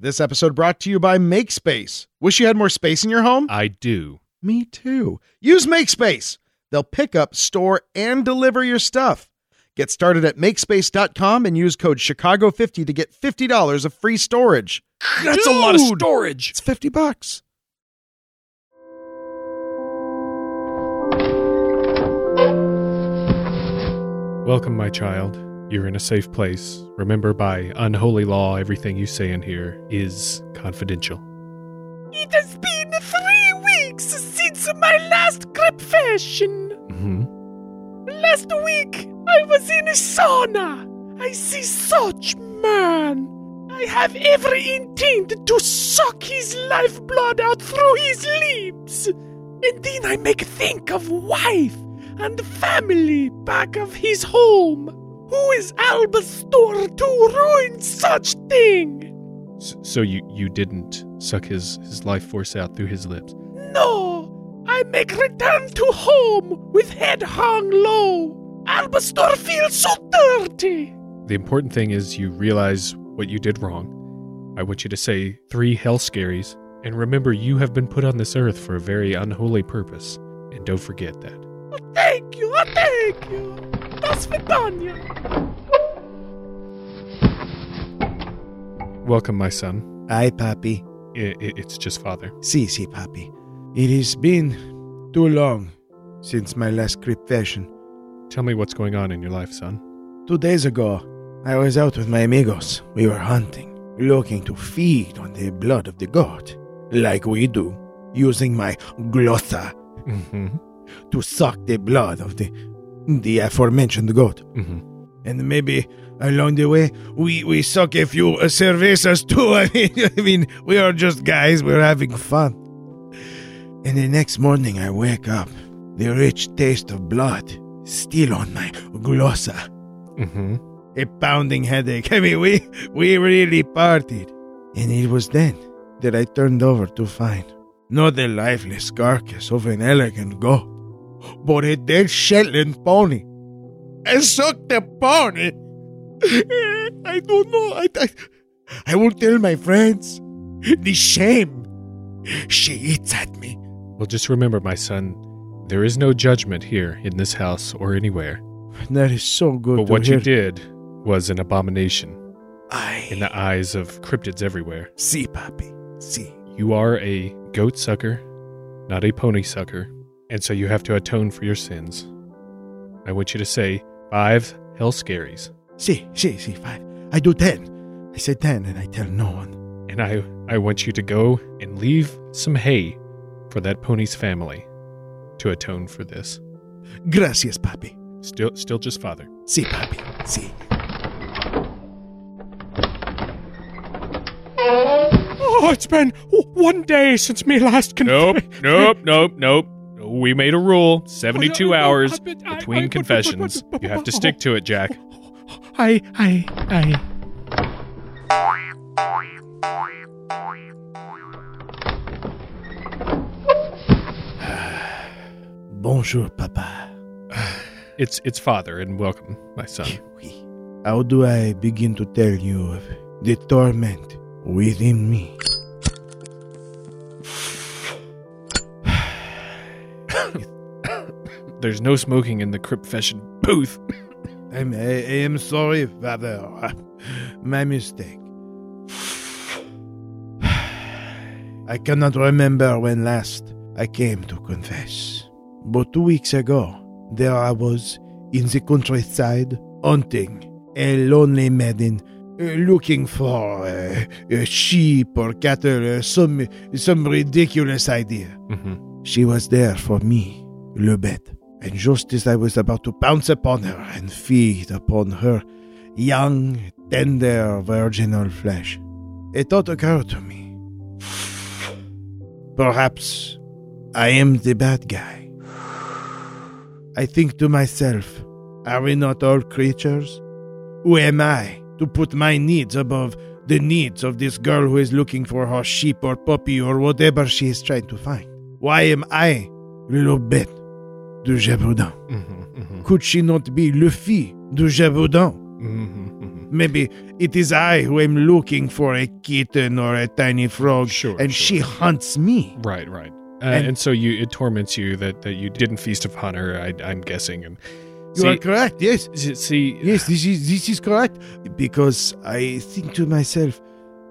This episode brought to you by MakeSpace. Wish you had more space in your home? I do. Me too. Use MakeSpace. They'll pick up, store, and deliver your stuff. Get started at makespace.com and use code Chicago50 to get $50 of free storage. That's a lot of storage. It's 50 bucks. Welcome, my child. You're in a safe place. Remember, by unholy law, everything you say in here is confidential. It has been three weeks since my last confession. hmm Last week, I was in a sauna. I see such man. I have every intent to suck his lifeblood out through his lips. And then I make think of wife and family back of his home. Who is Albastor to ruin such thing? So you you didn't suck his his life force out through his lips. No, I make return to home with head hung low. Albastor feels so dirty. The important thing is you realize what you did wrong. I want you to say three hell scaries, and remember you have been put on this earth for a very unholy purpose. And don't forget that. Oh, thank you, oh, thank you. Das Vidania. Welcome, my son. Aye, Papi. I- I- it's just father. Si, si, Papi. It has been too long since my last confession. Tell me what's going on in your life, son. Two days ago, I was out with my amigos. We were hunting, looking to feed on the blood of the god, like we do, using my glossa Mm-hmm. to suck the blood of the the aforementioned goat. Mm-hmm. And maybe along the way, we, we suck a few uh, cervezas too. I mean, I mean, we are just guys, we're having fun. And the next morning, I wake up, the rich taste of blood still on my glossa. Mm-hmm. A pounding headache. I mean, we, we really partied. And it was then that I turned over to find not the lifeless carcass of an elegant goat, but a dead Shetland pony. I sucked the pony. Eh, I don't know. I, I, I won't tell my friends. The shame. She eats at me. Well, just remember, my son, there is no judgment here in this house or anywhere. That is so good But what hear. you did was an abomination I in the eyes of cryptids everywhere. see, Papi. See. You are a goat sucker, not a pony sucker, and so you have to atone for your sins. I want you to say five hell scaries, See, see, see, five. I do ten. I say ten and I tell no one. and I I want you to go and leave some hay for that pony's family to atone for this. Gracias, Papi. Still still just father. See, Papi. See. Oh, it's been one day since me last confession. Nope, nope, nope, nope. We made a rule. 72 Oh, no, no, hours between confessions. You have to stick to it, Jack. I, I, I. Bonjour, Papa. It's it's father and welcome, my son. How do I begin to tell you of the torment within me? There's no smoking in the Cryptfession booth. I'm, I, I am sorry, Father. My mistake. I cannot remember when last I came to confess. But two weeks ago, there I was in the countryside hunting a lonely maiden uh, looking for uh, a sheep or cattle, uh, some, some ridiculous idea. hmm She was there for me, le bête. And just as I was about to pounce upon her and feed upon her young, tender, virginal flesh, a thought occurred to me. Perhaps I am the bad guy. I think to myself, are we not all creatures? Who am I to put my needs above the needs of this girl who is looking for her sheep or puppy or whatever she is trying to find? Why am I little bête de Gévaudan? hmm hmm Could she not be le fille de Gévaudan? hmm maybe it is I who am looking for a kitten or a tiny frog, Sure, and sure. she hunts me. Right, right. Uh, And- and, so you it torments you that, that you didn't feast upon her. I, I'm guessing. And You see, are correct. Yes, see, yes, this is this is correct. Because I think to myself,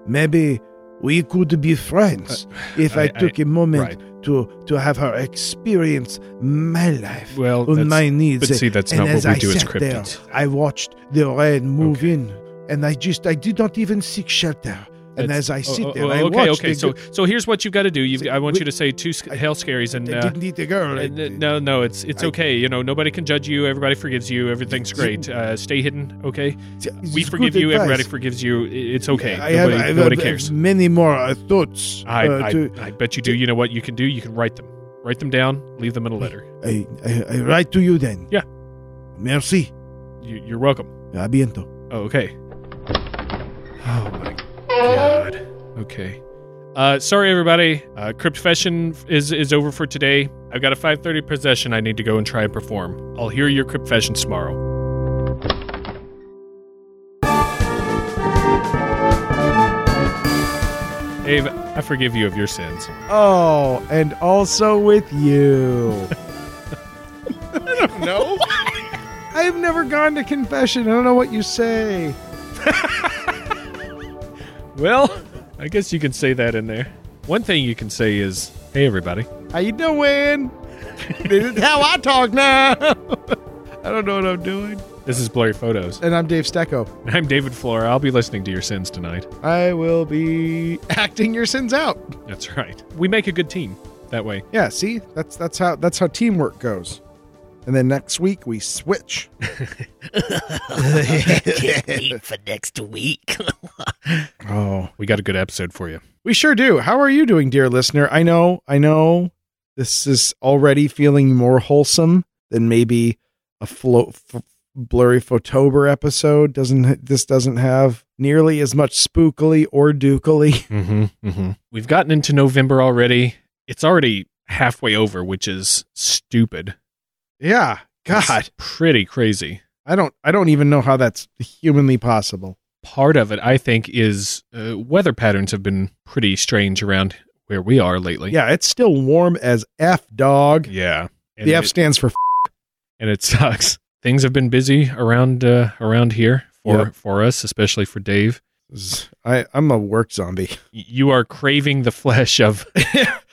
maybe we could be friends uh, if I, I- took a moment right. to to have her experience my life. Well, on my needs. but see, that's and not what we I do as sat there. I watched the rain move Okay. in, and I just I did not even seek shelter. And as I sit oh, there, oh, I okay, watched okay. So, so here's what you've got to do. You've, I want we- you to say two sc- hell scaries, and I uh, didn't eat a girl. I- no, no, it's it's I- okay. You know, nobody can judge you. Everybody forgives you. Everything's great. Uh, stay hidden, okay? We forgive you. Everybody forgives you. It's okay. I have, nobody I have, nobody uh, cares. many more uh, thoughts. I, uh, I, to- I bet you do. You know what you can do? You can write them. Write them down. Leave them in a letter. I, I, I write to you then. Yeah. Merci. You, you're welcome. A biento. Oh, okay. Oh my god. Okay. Uh, sorry, everybody. Uh, Cryptfession is is over for today. I've got a 5:30 possession. I need to go and try and perform. I'll hear your Cryptfession tomorrow. Dave, I forgive you of your sins. Oh, and also with you. I don't know. I've never gone to confession. I don't know what you say. well, I guess you can say that in there. One thing you can say is, "Hey, everybody." How you doing? this is how I talk now. I don't know what I'm doing. This is Blurry Photos. And I'm Dave Stecco. I'm David Flora. I'll be listening to your sins tonight. I will be acting your sins out. That's right. We make a good team that way. Yeah, see? That's that's how that's how teamwork goes. And then next week we switch. Can't wait for next week. Oh, We got a good episode for you. we sure do. How are you doing, dear listener? I know, I know this is already feeling more wholesome than maybe a flo- f- blurry photober episode. Doesn't this doesn't have nearly as much spookily or dukily? Mm-hmm, mm-hmm. We've gotten into November already. It's already halfway over, which is stupid. Yeah. God, It's pretty crazy. I don't I don't even know how that's humanly possible. Part of it, I think, is uh, weather patterns have been pretty strange around where we are lately. Yeah, it's still warm as F dog. yeah. And The F it- stands for f- and it sucks. Things have been busy around uh, around here for Yep. for us, especially for Dave. I I'm a work zombie. You are craving the flesh of,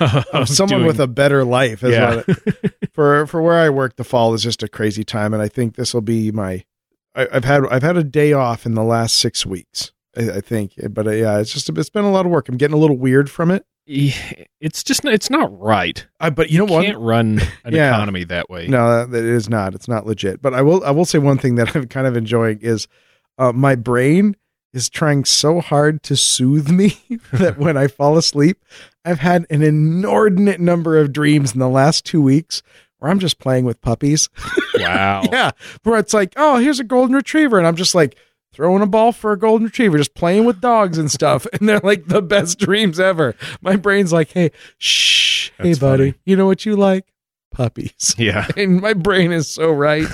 Of someone with a better life yeah. it- for for where I work, the fall is just a crazy time, and I think this will be my. I, I've had I've had a day off in the last six weeks. I, I think, but uh, yeah, it's just it's been a lot of work. I'm getting a little weird from it. it's just it's not right. I, but you know what? Can't run an Yeah. economy that way. No, that it is not. It's not legit. But I will I will say one thing that I'm kind of enjoying is uh, my brain is trying so hard to soothe me that when I fall asleep, I've had an inordinate number of dreams in the last two weeks where I'm just playing with puppies. Wow. Yeah, where it's like, oh, here's a golden retriever, and I'm just like throwing a ball for a golden retriever, just playing with dogs and stuff, and they're like the best dreams ever. My brain's like, hey, shh, hey, buddy, funny. you know what you like? Puppies. Yeah. And my brain is so right.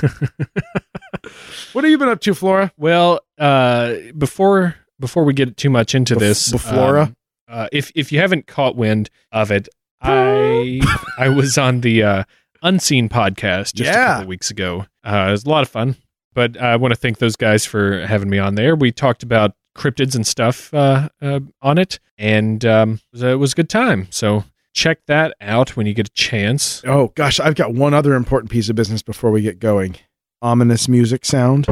what have you been up to, Flora? Well, uh, before before we get too much into Bef- this, beflora? um, uh, if if you haven't caught wind of it, I I was on the uh, Unseen podcast just a Yeah. couple weeks ago. Uh, it was a lot of fun, but I want to thank those guys for having me on there. We talked about cryptids and stuff uh, uh, on it, and um, it, was a, it was a good time. So check that out when you get a chance. Oh gosh, I've got one other important piece of business before we get going. Ominous music sound.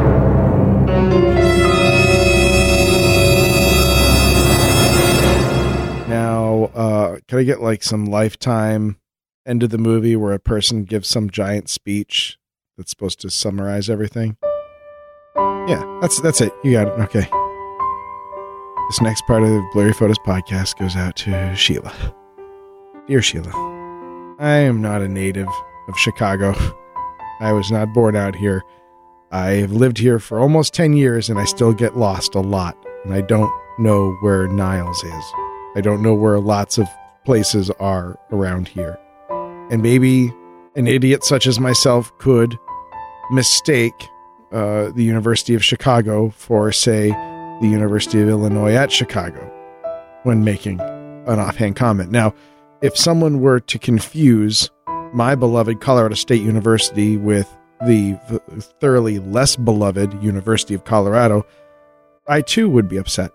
Uh, can I get like some lifetime end of the movie where a person gives some giant speech that's supposed to summarize everything? Yeah, that's that's it. You got it. Okay. This next part of the Blurry Photos podcast goes out to Sheila. Dear Sheila, I am not a native of Chicago. I was not born out here. I've lived here for almost 10 years and I still get lost a lot. And I don't know where Niles is. I don't know where lots of places are around here. And maybe an idiot such as myself could mistake uh, the University of Chicago for, say, the University of Illinois at Chicago when making an offhand comment. Now, if someone were to confuse my beloved Colorado State University with the thoroughly less beloved University of Colorado, I too would be upset.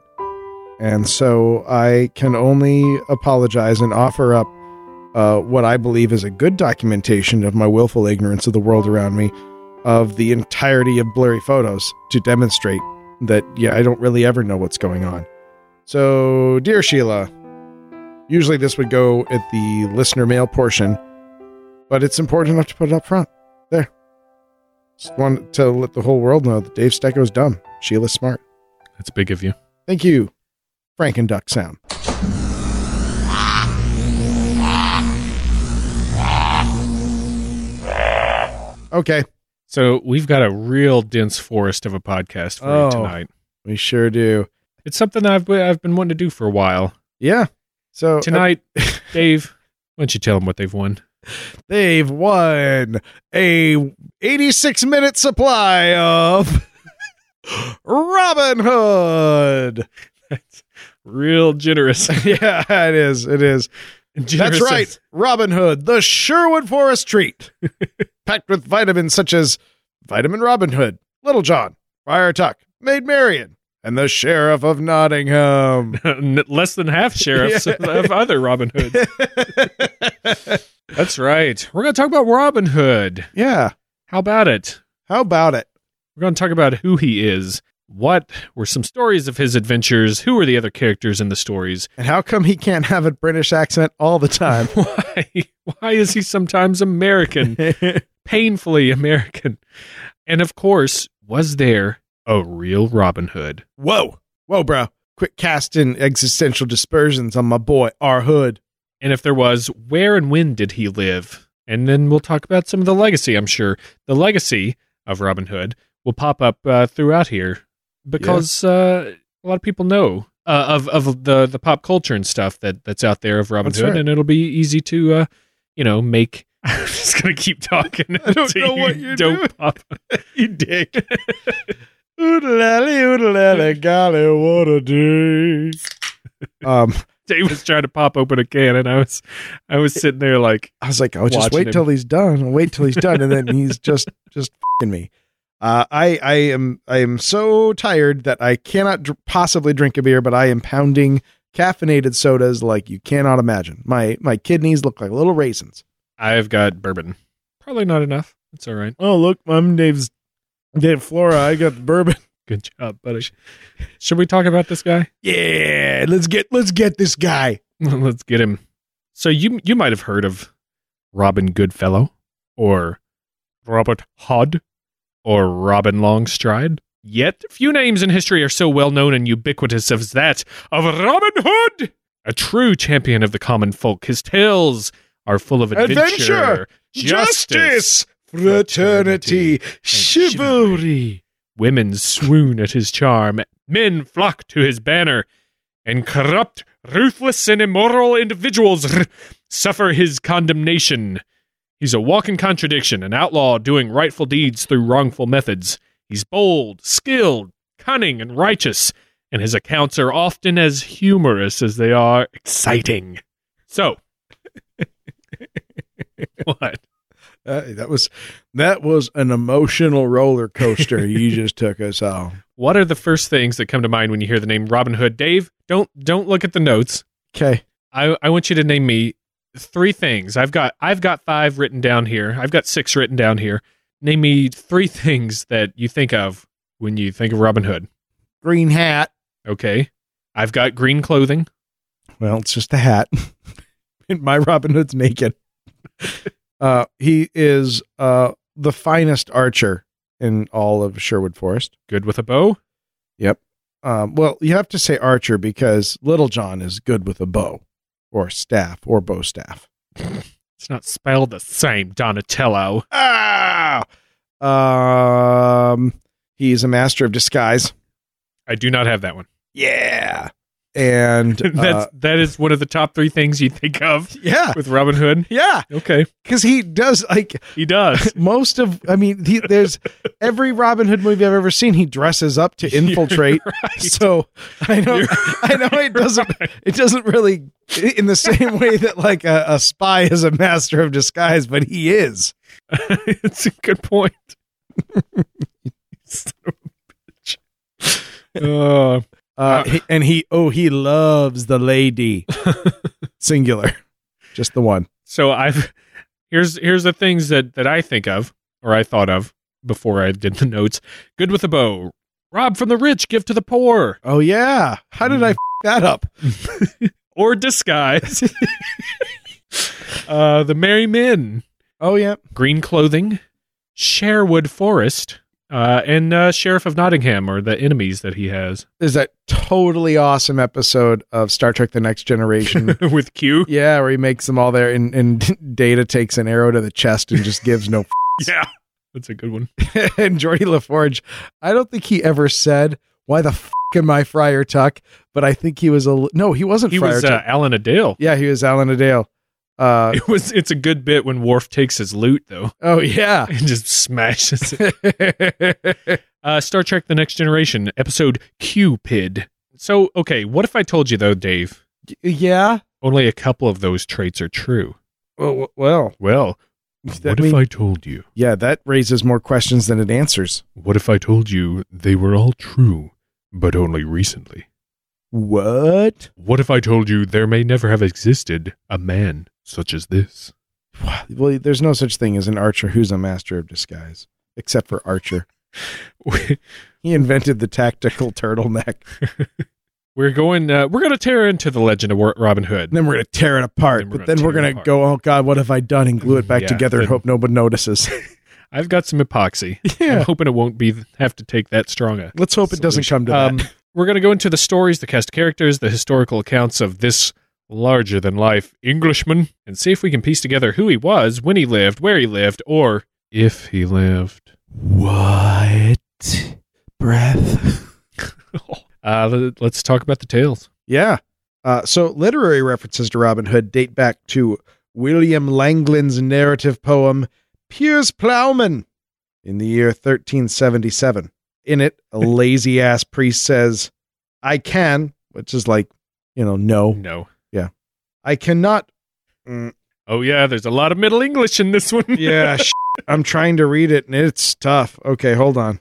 And so I can only apologize and offer up uh, what I believe is a good documentation of my willful ignorance of the world around me, of the entirety of blurry photos to demonstrate that, yeah, I don't really ever know what's going on. So, dear Sheila, usually this would go at the listener mail portion, but it's important enough to put it up front. There. Just want to let the whole world know that Dave Stecco's dumb. Sheila's smart. That's big of you. Thank you, Frank and Duck Sound. Okay, So we've got a real dense forest of a podcast for Oh. you tonight. we sure do. It's something I've I've been wanting to do for a while. Yeah. So uh, Tonight, Dave, why don't you tell them what they've won? they've won a 86 minute supply of Robin Hood. That's real generous. yeah, it is. It is. generous That's right. Robin Hood, the Sherwood Forest treat, packed with vitamins such as vitamin Robin Hood, Little John, Friar Tuck, Maid Marian, and the Sheriff of Nottingham. Less than half sheriffs Yeah. of other Robin Hoods. That's right. We're going to talk about Robin Hood. yeah. How about it? How about it? We're going to talk about who he is. What were some stories of his adventures? Who were the other characters in the stories? And how come he can't have a British accent all the time? Why? Why is he sometimes American? Painfully American. And of course, was there a real Robin Hood? Whoa. Whoa, bro. Quit casting existential dispersions on my boy, R. Hood. And if there was, where and when did he live? And then we'll talk about some of the legacy, I'm sure. The legacy of Robin Hood will pop up uh, throughout here because uh, a lot of people know uh, of of the the pop culture and stuff that that's out there of Robin That's Hood, right. and it'll be easy to uh, you know make. I'm just gonna keep talking. I don't until know you what you're don't doing. pop. You dick. Oodalally, oodalally, golly, what a day. Um, Dave was trying to pop open a can, and I was I was sitting there like, I was like, oh, just wait him. till he's done. I'll wait till he's done, and then he's just just fing me. Uh, I I am I am so tired that I cannot dr- possibly drink a beer, but I am pounding caffeinated sodas like you cannot imagine. My my kidneys look like little raisins. I've got bourbon. Probably not enough. It's all right. Oh look, I'm Dave's Dave Flora. I got the bourbon. Good job, buddy. Should we talk about this guy? Yeah, let's get let's get this guy. Let's get him. So you you might have heard of Robin Goodfellow or Robert Hood or Robin Longstride. Yet few names in history are so well known and ubiquitous as that of Robin Hood, a true champion of the common folk. His tales are full of adventure, Adventure, justice, fraternity, chivalry. chivalry. Women swoon at his charm, men flock to his banner, and corrupt, ruthless, and immoral individuals r- suffer his condemnation. He's a walking contradiction, an outlaw doing rightful deeds through wrongful methods. He's bold, skilled, cunning, and righteous, and his accounts are often as humorous as they are exciting. So, what? Uh, that was that was an emotional roller coaster you just took us on. What are the first things that come to mind when you hear the name Robin Hood? Dave, don't don't look at the notes. Okay, I, I want you to name me three things. I've got I've got five written down here. I've got six written down here. Name me three things that you think of when you think of Robin Hood. green hat. Okay. I've got green clothing. Well, it's just a hat. my Robin Hood's naked. uh, he is uh the finest archer in all of Sherwood Forest. Good with a bow. Yep. Um, well, you have to say archer because Little John is good with a bow or staff or bow staff. It's not spelled the same, Donatello. Ah! Um, he's a master of disguise. I do not have that one. Yeah. And That's uh, that is one of the top three things you think of yeah, with Robin Hood. yeah, Okay, because he does like he does. most of. I mean, he, there's every Robin Hood movie I've ever seen. He dresses up to infiltrate. right. So I know, You're I know it doesn't. right. It doesn't really in the same way that like a, a spy is a master of disguise, but he is. it's a good point. Son of a bitch. Uh, Uh, he- and he oh he loves the lady singular, just the one. so I've here's here's the things that that I think of or I thought of before I did the notes. Good with a bow. Rob from the rich, give to the poor. Oh yeah, how did I f- that up? Or disguise. uh, the merry men. Oh yeah, Green clothing. Sherwood Forest. Uh, and uh, Sheriff of Nottingham, or the enemies that he has there's that totally awesome episode of Star Trek: The Next Generation. with Q. yeah, where he makes them all there, and, and Data takes an arrow to the chest and just gives no. Yeah, that's a good one. and Geordi La Forge, I don't think he ever said why the f- am I Friar Tuck, but I think he was a no, he wasn't He Friar was uh, Tuck. Alan-a-Dale. yeah, he was Alan-a-Dale. Uh, It was. It's a good bit when Worf takes his loot though oh yeah. and just smashes it. Uh, Star Trek: The Next Generation, episode Qpid. So, okay, what if I told you though, Dave? yeah. Only a couple of those traits are true. Well, well, Well, what mean- if I told you? yeah, that raises more questions than it answers. What if I told you they were all true, but only recently? What? What if I told you there may never have existed a man such as this? Well, there's no such thing as an archer who's a master of disguise, except for Archer. He invented the tactical turtleneck. we're going. Uh, we're going to tear into the legend of Robin Hood. And then we're gonna tear it apart. But then we're gonna go, oh god, what have I done? And glue it back Yeah, together and hope nobody notices. I've got some epoxy. I'm hoping it won't be have to take that strong a Let's hope it doesn't come to Um, that. we're going to go into the stories, the cast of characters, the historical accounts of this larger than life Englishman, and see if we can piece together who he was, when he lived, where he lived, or if he lived. What breath? Uh, let- let's talk about the tales. Yeah. Uh, so literary references to Robin Hood date back to William Langland's narrative poem Piers Plowman in the year 1377. In it, a lazy ass priest says, I can, which is like, you know, no, No. I cannot. Mm, Oh yeah, there's a lot of Middle English in this one. yeah, sh- I'm trying to read it and it's tough. Okay, hold on.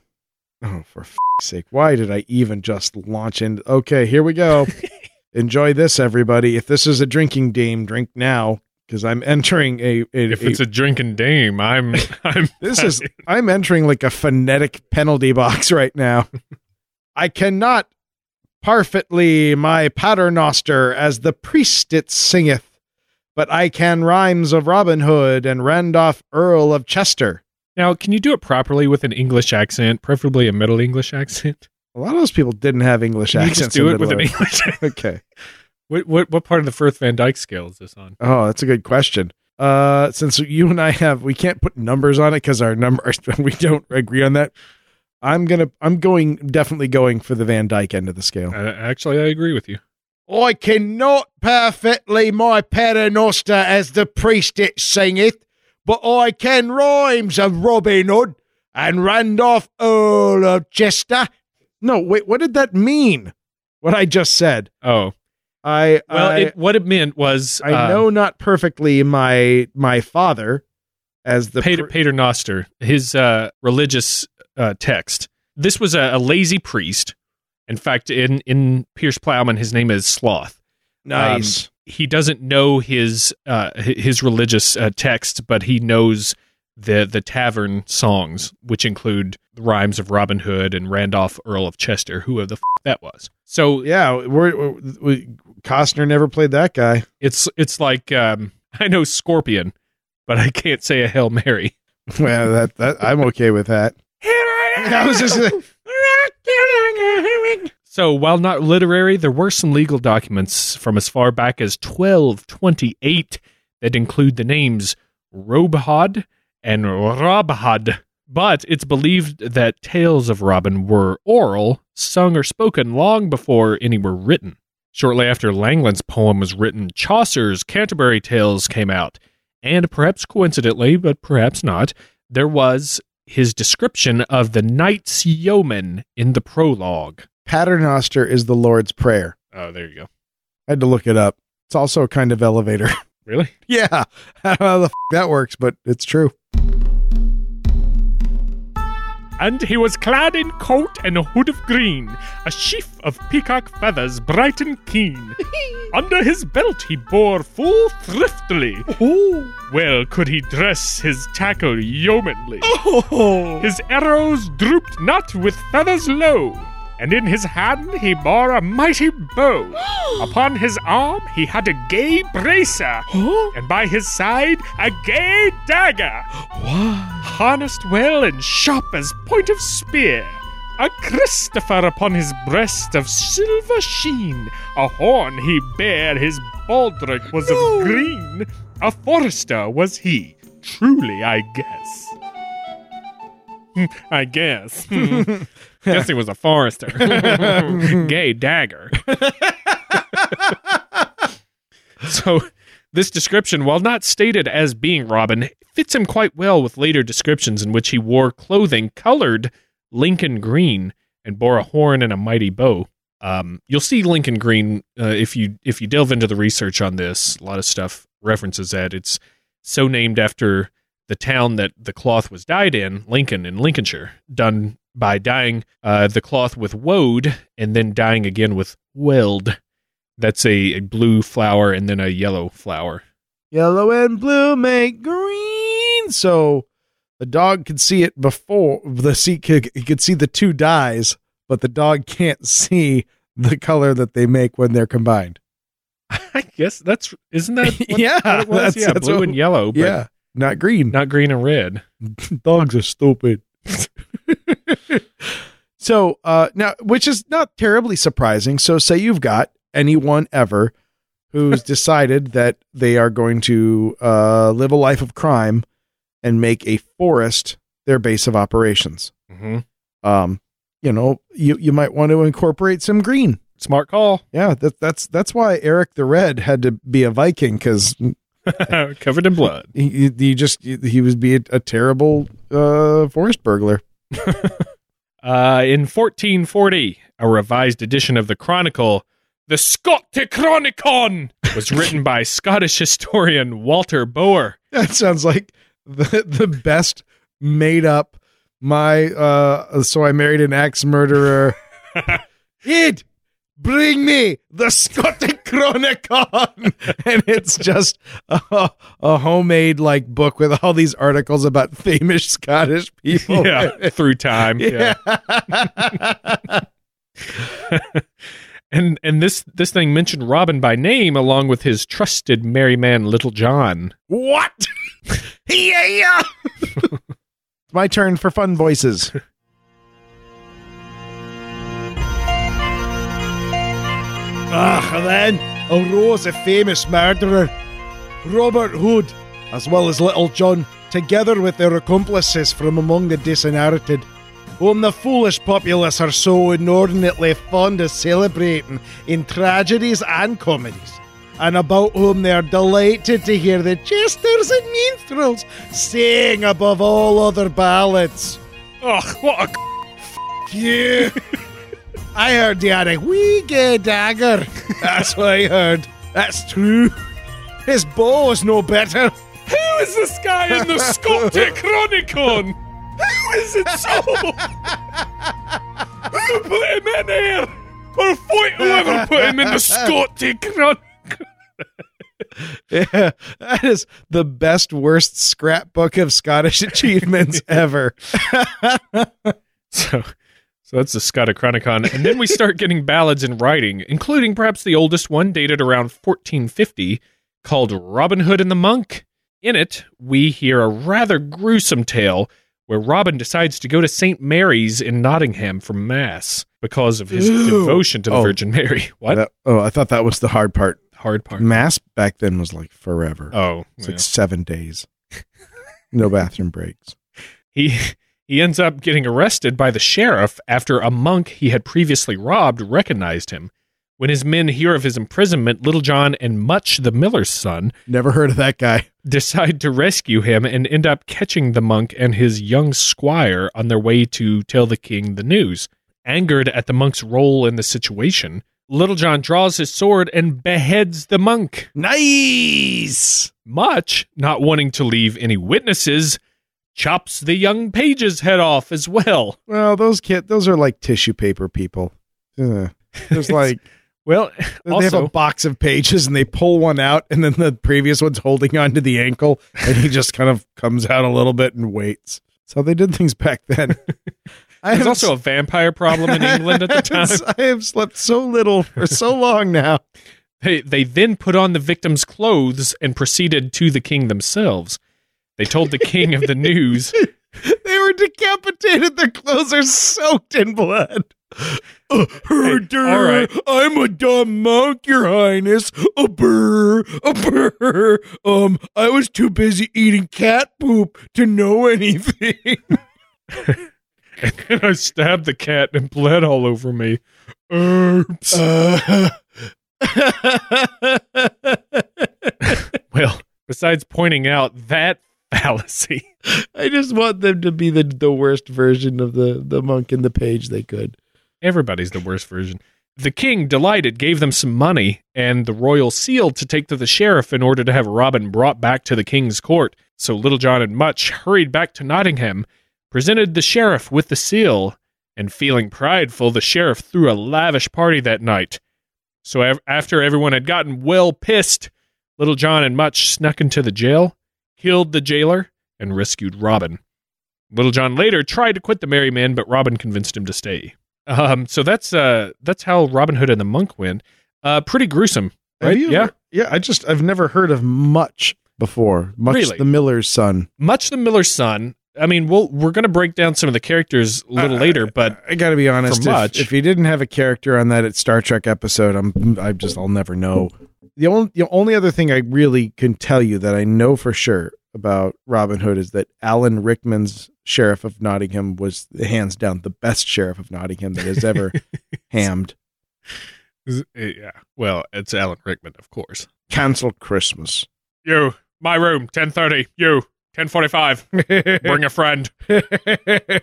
Oh, for f- sake. Why did I even just launch in? Okay, here we go. Enjoy this, everybody. If this is a drinking game, drink now because I'm entering a. a, if it's a drinking dame, I'm I'm this is I'm entering like a phonetic penalty box right now. I cannot parfitly my paternoster as the priest it singeth, but I can rhymes of Robin Hood and Randolph Earl of Chester. Now, can you do it properly with an English accent, preferably a Middle English accent? A lot of those people didn't have English you accents. just do it with an English. Earth. Okay. what, what what part of the Firth Van Dyke scale is this on? Oh, that's a good question. Uh, since you and I have, we can't put numbers on it because our numbers we don't agree on that. I'm gonna, I'm going, definitely going for the Van Dyke end of the scale. Uh, actually, I agree with you. I cannot perfectly my paternoster as the priest it singeth, but I can rhymes of Robin Hood and Randolph Earl of Chester. No, wait, what did that mean? What I just said. Oh, I, well, I, it, what it meant was I uh, know not perfectly my my father as the Pater, pr- Pater Noster, his uh, religious uh, text. This was a, a lazy priest. In fact, in in Piers Plowman, his name is Sloth. nice. Um, he doesn't know his uh, his religious uh, text, but he knows the the tavern songs, which include the rhymes of Robin Hood and Randolph Earl of Chester, whoever the f- that was. So yeah, we're, we're, we, Costner never played that guy. it's it's like um, I know Scorpion, but I can't say a Hail Mary. well, that that I'm okay with that. Was just So, while not literary, there were some legal documents from as far back as 1228 that include the names Robhod and Robhad. But it's believed that tales of Robin were oral, sung or spoken long before any were written. Shortly after Langland's poem was written, Chaucer's Canterbury Tales came out. And perhaps coincidentally, but perhaps not, there was his description of the Knight's Yeoman in the prologue. Paternoster is the Lord's Prayer. Oh, there you go. I had to look it up. It's also a kind of elevator. Really? yeah. I don't know how the f- that works, but it's true. And he was clad in coat and a hood of green, a sheaf of peacock feathers bright and keen. Under his belt he bore full thriftily. Well could he dress his tackle yeomanly. Oh. His arrows drooped not with feathers low, and in his hand he bore a mighty bow. Upon his arm he had a gay bracer, and by his side a gay dagger, harnessed well and sharp as point of spear. A Christopher upon his breast of silver sheen, a horn he bare, his baldric was of green. A forester was he, truly I guess. I guess. Guess he was a forester. Gay dagger. So, this description, while not stated as being Robin, fits him quite well with later descriptions in which he wore clothing colored Lincoln green and bore a horn and a mighty bow. Um, you'll see Lincoln green uh, if you if you delve into the research on this. A lot of stuff references that it's so named after the town that the cloth was dyed in, Lincoln in Lincolnshire, done by dyeing uh, the cloth with woad and then dyeing again with weld. That's a, a blue flower and then a yellow flower. Yellow and blue make green. So the dog could see it before the seat could, he could see the two dyes, but the dog can't see the color that they make when they're combined. I guess that's isn't that what, Yeah, what that's- yeah, that's blue what- and yellow, but yeah, not green. not green and red. Dogs are stupid. So uh now which is not terribly surprising. So say you've got anyone ever who's decided that they are going to uh live a life of crime and make a forest their base of operations. hmm Um you know, you you might want to incorporate some green. Smart call. Yeah, that, that's that's why Eric the Red had to be a Viking because Covered in blood. he, he just he was be a, a terrible uh, forest burglar. Uh, in 1440, a revised edition of the Chronicle, the Scotichronicon, was written by Scottish historian Walter Bower. That sounds like the the best made up. My uh, so I married an axe murderer. Id, bring me the Scottish Chronicon, and it's just a, a homemade like book with all these articles about famous Scottish people. Yeah, through time. Yeah. yeah. And and this this thing mentioned Robin by name along with his trusted merry man Little John. what? yeah. My turn for fun voices. Ah, and then arose a famous murderer, Robert Hood, as well as Little John, together with their accomplices from among the disinherited, whom the foolish populace are so inordinately fond of celebrating in tragedies and comedies, and about whom they are delighted to hear the jesters and minstrels sing above all other ballads. Ugh, what a Yeah. I heard you had a wee gay dagger. That's what I heard. That's true. His bow was no better. Who is this guy in the Scotichronicon? Who is it so? Who put him in here? Or fight whoever put him in the Scotichronicon? Yeah, that is the best worst scrapbook of Scottish achievements ever. So, so that's the Scotichronicon, and then we start getting ballads in writing, including perhaps the oldest one, dated around 1450, called Robin Hood and the Monk. In it, we hear a rather gruesome tale where Robin decides to go to St. Mary's in Nottingham for Mass because of his Ew. devotion to the Oh. Virgin Mary. What? That- oh, I thought that was the hard part. Hard part. Mass back then was like forever. Oh, it's yeah. like seven days. no bathroom breaks. he he ends up getting arrested by the sheriff after a monk he had previously robbed recognized him. When his men hear of his imprisonment, Little John and Much, the miller's son, Never heard of that guy. decide to rescue him and end up catching the monk and his young squire on their way to tell the king the news. Angered at the monk's role in the situation, Little John draws his sword and beheads the monk. Nice. Much, not wanting to leave any witnesses, chops the young page's head off as well. Well, those kid, those are like tissue paper people. Ugh. There's like Well, they have a box of pages and they pull one out, and then the previous one's holding onto the ankle, and he just kind of comes out a little bit and waits. How they did things back then. I there's also a vampire problem in England at the time. I have slept so little for so long now. They, they then put on the victim's clothes and proceeded to the king themselves. They told the king of the news. They were decapitated. Their clothes are soaked in blood. Uh, herder, all right. I'm a dumb monk, your highness. A burr, a burr. Um, I was too busy eating cat poop to know anything. and then I stabbed the cat and bled all over me. Oops. Uh, well, besides pointing out that fallacy, I just want them to be the, the worst version of the, the monk in the page they could. everybody's the worst version. The king, delighted, gave them some money and the royal seal to take to the sheriff in order to have Robin brought back to the king's court. So Little John and Much hurried back to Nottingham, presented the sheriff with the seal, and feeling prideful, the sheriff threw a lavish party that night. So after everyone had gotten well pissed, Little John and Much snuck into the jail, killed the jailer, and rescued Robin. Little John later tried to quit the merry men, but Robin convinced him to stay. Um, so that's uh that's how Robin Hood and the Monk went. Uh, pretty gruesome, right? you yeah. ever- yeah. I just I've never heard of much before. Much Really? the Miller's son. Much the Miller's son. I mean, we'll we're gonna break down some of the characters a little Uh, later, but I got to be honest. For If, Much- if he didn't have a character on that at Star Trek episode, I'm I just I'll never know. The only the only other thing I really can tell you that I know for sure about Robin Hood is that Alan Rickman's sheriff of Nottingham was hands down the best sheriff of Nottingham that has ever hammed. uh, yeah. Well, it's Alan Rickman, of course. Cancel Christmas. You, my room, ten thirty. You, ten forty five. Bring a friend.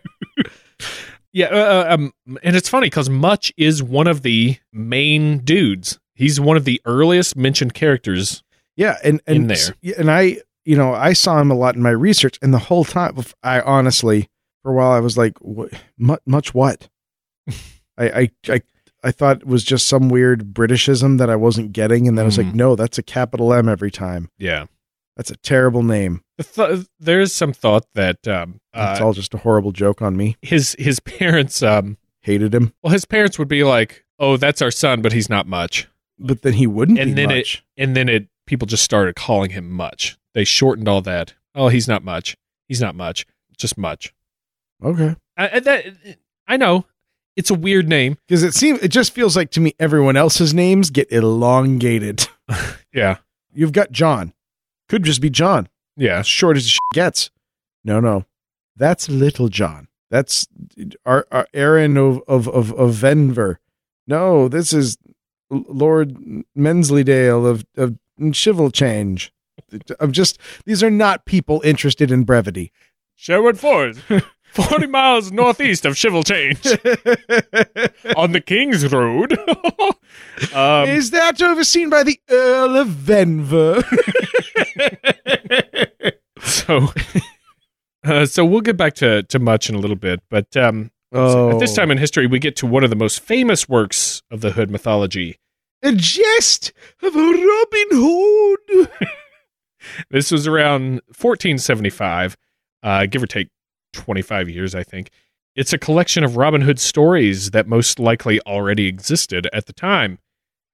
Yeah, uh, um, and it's funny because Much is one of the main dudes. He's one of the earliest mentioned characters. Yeah, and and in there. and I, you know, I saw him a lot in my research, and the whole time, I honestly, for a while, I was like, what, much, what? I, I, I, I thought it was just some weird Britishism that I wasn't getting, and then I was like, Mhm. no, that's a capital M every time. Yeah, That's a terrible name. The th- there's some thought that um, It's uh, all just a horrible joke on me. his his parents, um, Hated him, well, his parents would be like, "Oh, that's our son, but he's not much," but then he wouldn't And be then it- and then it people just started calling him Much. They shortened all that. Oh, he's not much. He's not much. Just Much. okay, I, that I know it's a weird name. because it seems it just feels like to me everyone else's names get elongated. Yeah, You've got John, could just be John. yeah. as short as shit gets. No, no, that's Little John. That's our, our Aaron of of of, of Venver. No, this is Lord Mensleydale of of Chival Change. I'm just these are not people interested in brevity. Sherwood Ford, 40 miles northeast of Chival Change on the King's Road. um, is that overseen by the Earl of Venver? so, uh, so we'll get back to, to much in a little bit, but um, oh, at this time in history, we get to one of the most famous works of the Hood mythology. a jest of Robin Hood. This was around 1475, uh, give or take 25 years, I think. It's a collection of Robin Hood stories that most likely already existed at the time.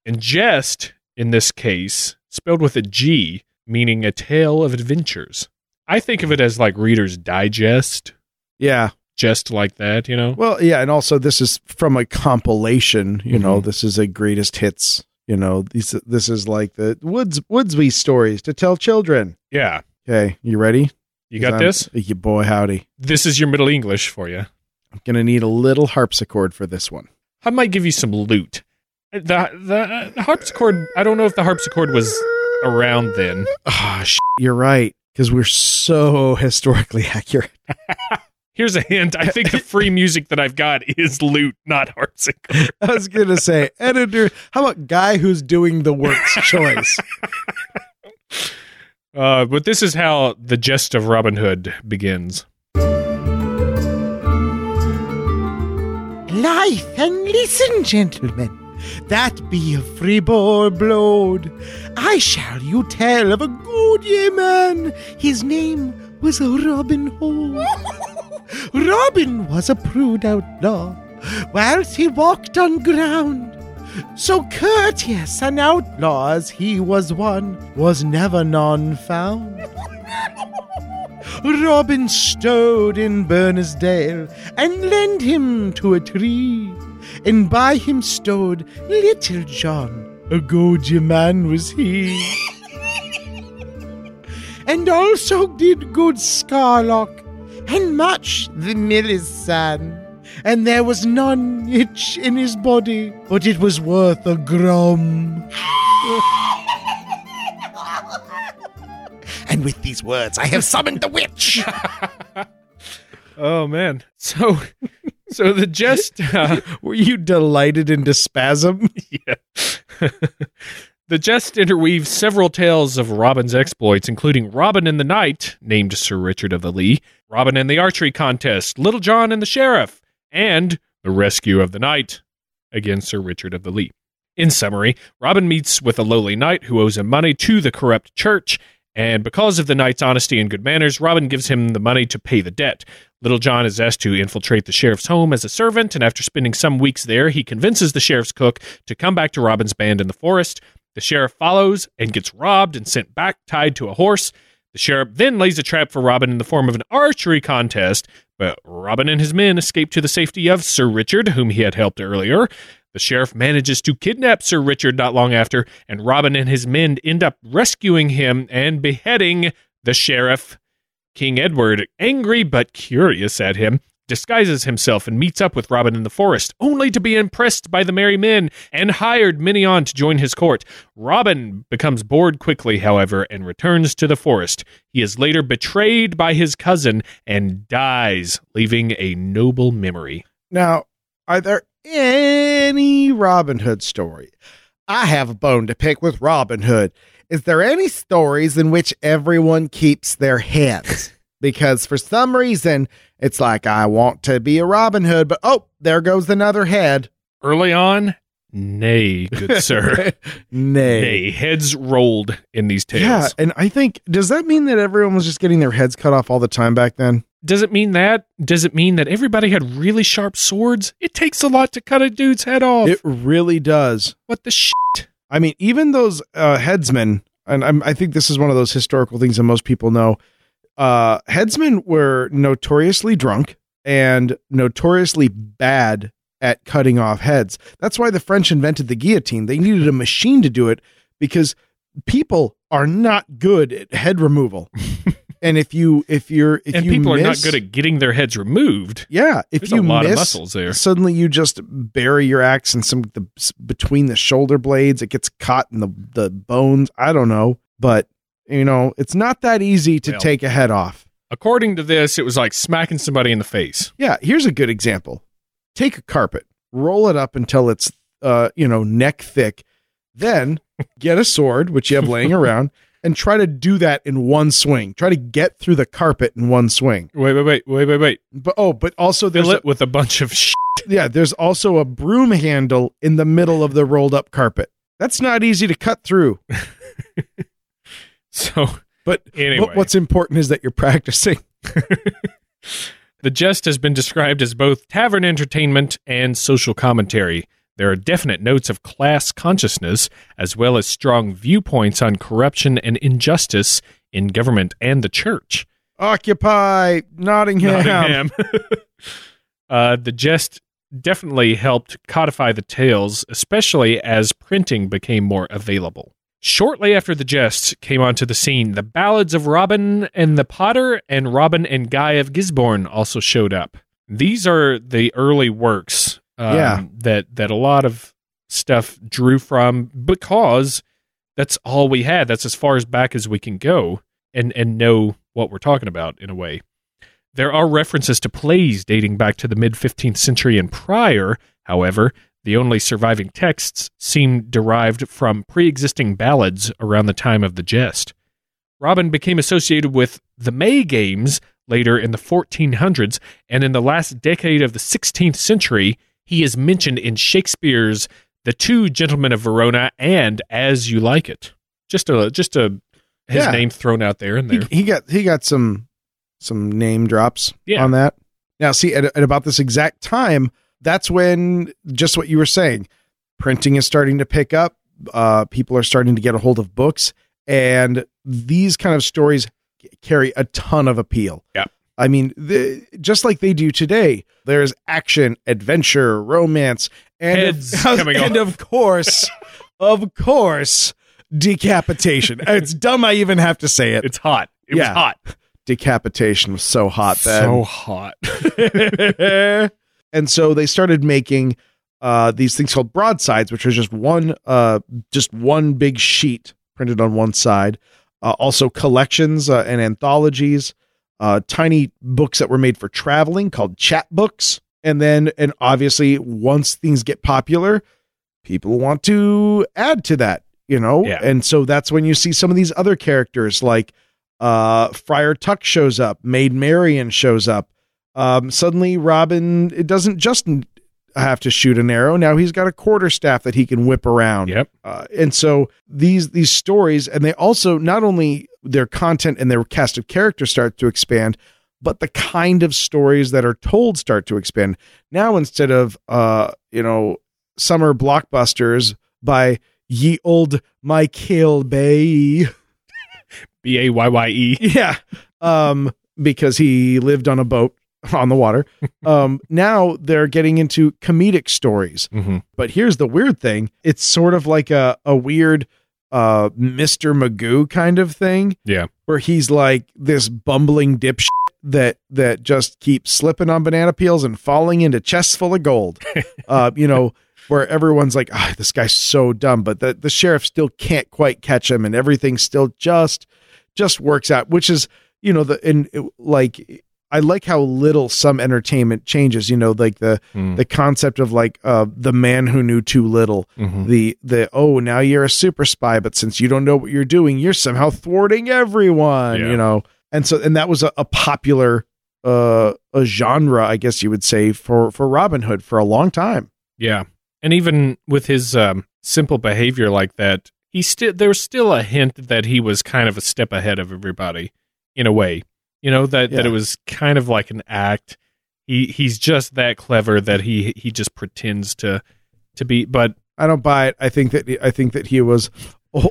And jest, in this case, spelled with a G, meaning a tale of adventures. I think of it as like Reader's Digest, Yeah, just like that, you know? Well, yeah, and also this is from a compilation. You know, Mhm. this is a greatest hits. You know, these this is like the Woods Woodsby stories to tell children. Yeah. Okay, you ready? You got I'm- this? You boy, howdy! This is your Middle English for you. I'm gonna need a little harpsichord for this one. I might give you some loot. Uh, the the uh, harpsichord. I don't know if the harpsichord was around then. Oh, sh- you're right. Because we're so historically accurate. Here's a hint. I think the free music that I've got is loot, not harpsichord. I was going to say, editor, how about guy who's doing the work's choice? Uh, but this is how the jest of Robin Hood begins. Life and listen, gentlemen. That be a freeborn blowed. I shall you tell of a good yeoman. His name was Robin Hood. Robin was a prude outlaw, whilst he walked on ground. So courteous an outlaw as he was one, was never none found. Robin stowed in Bernasdale and lent him to a tree, and by him stowed Little John, a Godia man was he. and also did good Scarlock, and much the miller's son. And there was none itch in his body, but it was worth a grum. and with these words, I have summoned the witch. Oh man. So so the jest uh, Were you delighted into spasm? yeah. The jest interweaves several tales of Robin's exploits, including Robin in the Knight, named Sir Richard of the Lee, Robin in the archery contest, Little John and the Sheriff, and the rescue of the knight, again Sir Richard of the Lee. In summary, Robin meets with a lowly knight who owes him money to the corrupt church, and because of the knight's honesty and good manners, Robin gives him the money to pay the debt. Little John is asked to infiltrate the sheriff's home as a servant, and after spending some weeks there, he convinces the sheriff's cook to come back to Robin's band in the forest. The sheriff follows and gets robbed and sent back tied to a horse. The sheriff then lays a trap for Robin in the form of an archery contest, but Robin and his men escape to the safety of Sir Richard, whom he had helped earlier. The sheriff manages to kidnap Sir Richard not long after, and Robin and his men end up rescuing him and beheading the sheriff. King Edward, angry but curious at him, disguises himself and meets up with Robin in the forest, only to be impressed by the merry men and hired many on to join his court. Robin becomes bored quickly, however, and returns to the forest. He is later betrayed by his cousin and dies, leaving a noble memory. Now, are there any Robin Hood story? I have a bone to pick with Robin Hood. Is there any stories in which everyone keeps their heads? Because for some reason, it's like, I want to be a Robin Hood, but oh, there goes another head. Early on, nay, good sir. Nay. nay, heads rolled in these tales. Yeah, and I think, does that mean that everyone was just getting their heads cut off all the time back then? Does it mean that? Does it mean that everybody had really sharp swords? It takes a lot to cut a dude's head off. It really does. what the shit? I mean, even those uh, headsmen, and I'm, I think this is one of those historical things that most people know. Uh, headsmen were notoriously drunk and notoriously bad at cutting off heads. That's why the French invented the guillotine. They needed a machine to do it because people are not good at head removal. and if you if you're if and you people are not good at getting their heads removed. yeah, if you a lot miss, of muscles there. suddenly you just bury your axe in some the between the shoulder blades. It gets caught in the the bones. I don't know, but you know it's not that easy to Well. take a head off. According to this, it was like smacking somebody in the face. Yeah, here's a good example. Take a carpet, roll it up until it's uh you know neck thick, then get a sword which you have laying around. And try to do that in one swing. Try to get through the carpet in one swing. Wait, wait, wait, wait, wait, wait. But oh, but also there's Fill a, it with a bunch of shit. Yeah, there's also a broom handle in the middle of the rolled up carpet. That's not easy to cut through. So But, Anyway. but what's important is that you're practicing. the jest has been described as both tavern entertainment and social commentary. There are definite notes of class consciousness, as well as strong viewpoints on corruption and injustice in government and the church. Occupy Nottingham. Nottingham. uh, the jest definitely helped codify the tales, especially as printing became more available. Shortly after the jest came onto the scene, the ballads of Robin and the Potter and Robin and Guy of Gisborne also showed up. These are the early works um, Yeah. that that a lot of stuff drew from because that's all we had. That's as far as back as we can go and and know what we're talking about in a way. There are references to plays dating back to the mid 15th century and prior. However, the only surviving texts seem derived from pre existing ballads around the time of the jest. Robin became associated with the May Games later in the 1400s, and in the last decade of the 16th century, he is mentioned in Shakespeare's The Two Gentlemen of Verona and As You Like It. Just a just a his Yeah. name thrown out there in there. He, he got he got some some name drops Yeah. on that. Now, see, at, at about this exact time, that's when just what you were saying, printing is starting to pick up. Uh, people are starting to get a hold of books, and these kind of stories carry a ton of appeal. Yeah. I mean, the, just like they do today, there's action, adventure, romance, and Heads of, and off. of course, of course, decapitation. it's dumb. I even have to say it. It's hot. It Yeah. was hot. Decapitation was so hot then. So hot. and so they started making uh, these things called broadsides, which was just one, uh, just one big sheet printed on one side. Uh, also collections uh, and anthologies, uh, tiny books that were made for traveling called chat books. And then, and obviously, once things get popular, people want to add to that, you know? Yeah. And so that's when you see some of these other characters like uh, Friar Tuck shows up, Maid Marian shows up. Um, suddenly, Robin it doesn't just have to shoot an arrow. Now he's got a quarter staff that he can whip around. Yep. Uh, and so these these stories, and they also not only their content and their cast of characters start to expand, but the kind of stories that are told start to expand. Now instead of uh, you know summer blockbusters by ye old Michael Bay. B A Y Y E. Yeah. Um, because he lived on a boat on the water. Um, now they're getting into comedic stories. Mm-hmm. But here's the weird thing. It's sort of like a, a weird uh Mr. Magoo kind of thing Yeah. where he's like this bumbling dipshit that that just keeps slipping on banana peels and falling into chests full of gold. uh, you know, where everyone's like, ah, this guy's so dumb, but the, the sheriff still can't quite catch him and everything still just just works out, which is, you know, the and it, like I like how little some entertainment changes, you know, like the Mm. the concept of like uh the man who knew too little Mhm. the the oh now you're a super spy but since you don't know what you're doing you're somehow thwarting everyone Yeah. you know and so and that was a, a popular uh a genre i guess you would say for for robin hood for a long time Yeah. And even with his um, simple behavior like that, he still there's still a hint that he was kind of a step ahead of everybody in a way. You know, that, that it was kind of like an act. He he's just that clever that he he just pretends to to be but i don't buy it i think that i think that he was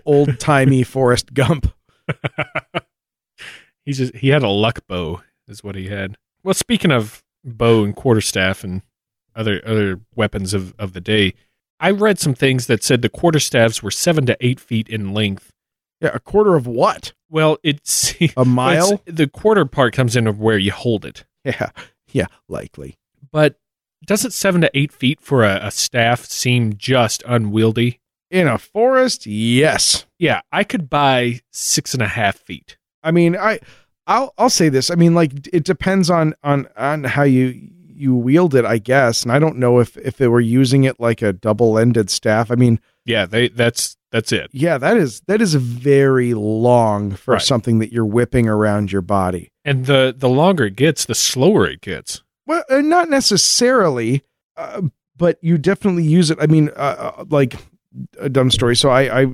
old timey forrest gump he's just he had a luck bow is what he had. Well, speaking of bow and quarterstaff and other other weapons of, of the day, I read some things that said the quarterstaffs were seven to eight feet in length. Yeah a quarter of what Well, it's a mile It's- the quarter part comes into where you hold it, yeah yeah likely but doesn't seven to eight feet for a, a staff seem just unwieldy? in a forest yes Yeah, I could buy six and a half feet. I mean, I I'll I'll say this. I mean, like it depends on on on how you you wield it, I guess. And I don't know if if they were using it like a double-ended staff. I mean, Yeah, they that's that's it. yeah, that is that is very long for Right. something that you're whipping around your body. And the the longer it gets, the slower it gets. Well, uh, not necessarily, uh, but you definitely use it. I mean, uh, uh, like a dumb story. So I, I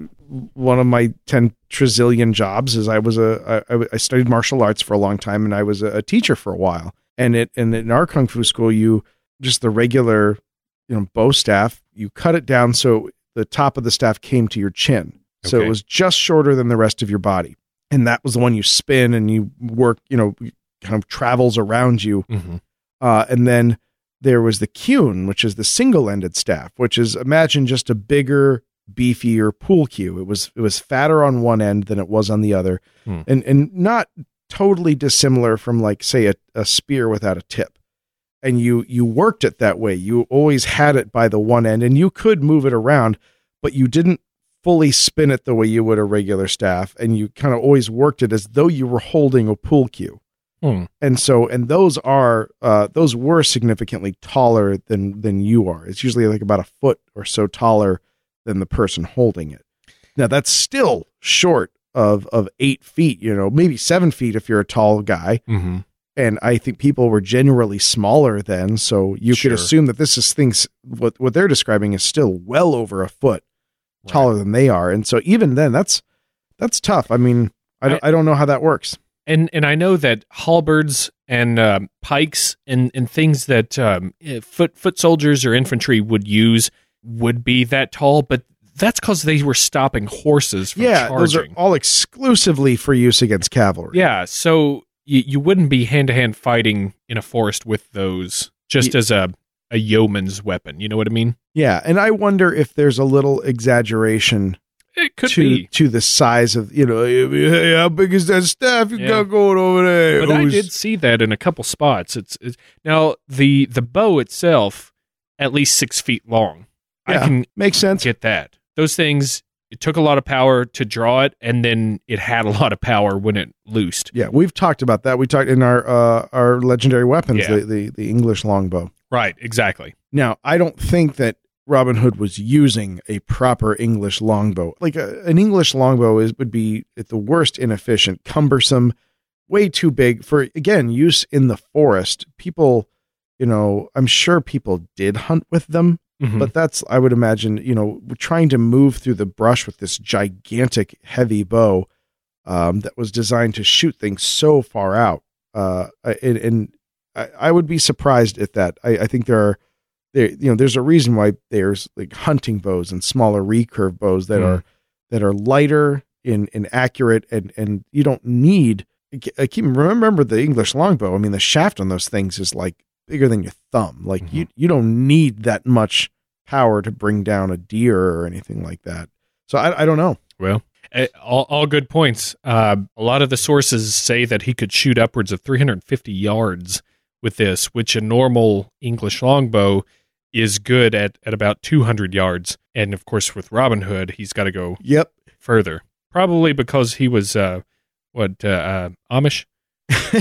one of my ten trillion jobs is I was a I, I studied martial arts for a long time, and I was a, a teacher for a while. And it and in our kung fu school, you just the regular, you know, bow staff. You cut it down so the top of the staff came to your chin, so it was just shorter than the rest of your body. And that was the one you spin and you work, you know, kind of travels around you Mm-hmm. uh, and then there was the cune, which is the single-ended staff, which is imagine just a bigger, beefier pool cue. It was it was fatter on one end than it was on the other, Hmm. and and not totally dissimilar from like say a, a spear without a tip. And you you worked it that way. You always had it by the one end, and you could move it around, but you didn't fully spin it the way you would a regular staff, and you kind of always worked it as though you were holding a pool cue. Hmm. And so, and those are uh, those were significantly taller than than you are. It's usually like about a foot or so taller than the person holding it. Now that's still short of of eight feet. You know, maybe seven feet if you're a tall guy. Mm-hmm. And I think people were generally smaller then, so you Sure. could assume that this is things what what they're describing is still well over a foot taller than they are. And so even then, that's that's tough. I mean, I don't, I don't know how that works. And and I know that halberds and um, pikes and and things that um, eh, foot foot soldiers or infantry would use would be that tall, but that's because they were stopping horses from yeah, those are all exclusively for use against cavalry. yeah, so you, you wouldn't be hand to hand fighting in a forest with those just Ye- as a a yeoman's weapon. You know what I mean? Yeah, and I wonder if there's a little exaggeration It could to be. to the size of you know hey, how big is that staff you Yeah. got going over there? But I did see that in a couple spots. It's, it's now the the bow itself at least six feet long. I Yeah. can makes sense. get that. Those things it took a lot of power to draw it, and then it had a lot of power when it loosed. Yeah, we've talked about that. We talked in our uh, our legendary weapons, Yeah. the, the the English longbow. Right, exactly. Now, I don't think that Robin Hood was using a proper English longbow. Like a, an English longbow is would be at the worst inefficient, cumbersome, way too big for again use in the forest. People, you know, I'm sure people did hunt with them, Mhm. but that's I would imagine, you know, trying to move through the brush with this gigantic heavy bow um, that was designed to shoot things so far out. Uh, and, and I, I would be surprised at that. I, I think there are there you know there's a reason why there's like hunting bows and smaller recurve bows that Mm. are that are lighter and, and accurate and and you don't need I keep remember the English longbow. I mean the shaft on those things is like bigger than your thumb. Like you you don't need that much power to bring down a deer or anything like that. So I I don't know. well, eh, all, all good points. Uh, a lot of the sources say that he could shoot upwards of 350 yards with this, which a normal English longbow is good at at about 200 yards. And of course, with Robin Hood, he's got to go Yep. further. Probably because he was uh, what uh, uh, Amish.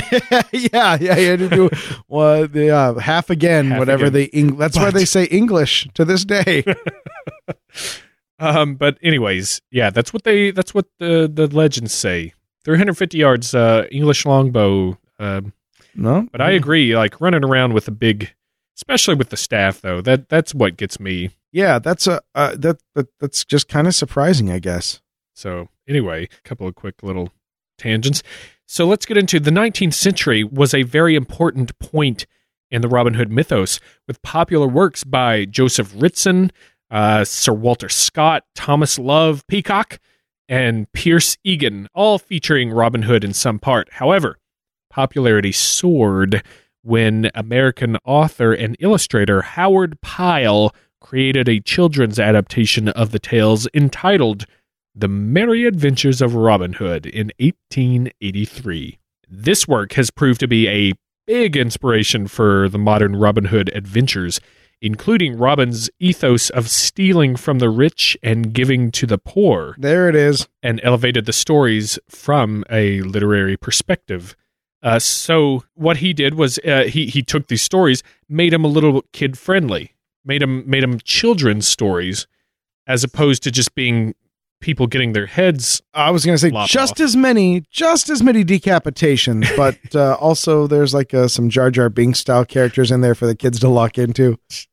yeah, yeah, yeah. To do well, the uh, half again, Half whatever again. the Eng- that's why they say English to this day. Um, but anyways, yeah, that's what they that's what the the legends say. 350 yards, uh, English longbow. Um, no, but I agree, like running around with a big, especially with the staff though. That that's what gets me. yeah, that's a uh, that, that that's just kind of surprising, I guess. So anyway, a couple of quick little tangents. So let's get into the 19th century was a very important point in the Robin Hood mythos with popular works by Joseph Ritson, uh, Sir Walter Scott, Thomas Love Peacock, and Pierce Egan, all featuring Robin Hood in some part. However, popularity soared when American author and illustrator Howard Pyle created a children's adaptation of the tales entitled The Merry Adventures of Robin Hood in 1883. This work has proved to be a big inspiration for the modern Robin Hood adventures, including Robin's ethos of stealing from the rich and giving to the poor, There it is. and elevated the stories from a literary perspective. Uh, so what he did was uh, he he took these stories, made them a little kid friendly, made them made them children's stories, as opposed to just being people getting their heads. I was going to say just off. as many, just as many decapitations, but uh, also there's like uh, some Jar Jar Binks style characters in there for the kids to lock into.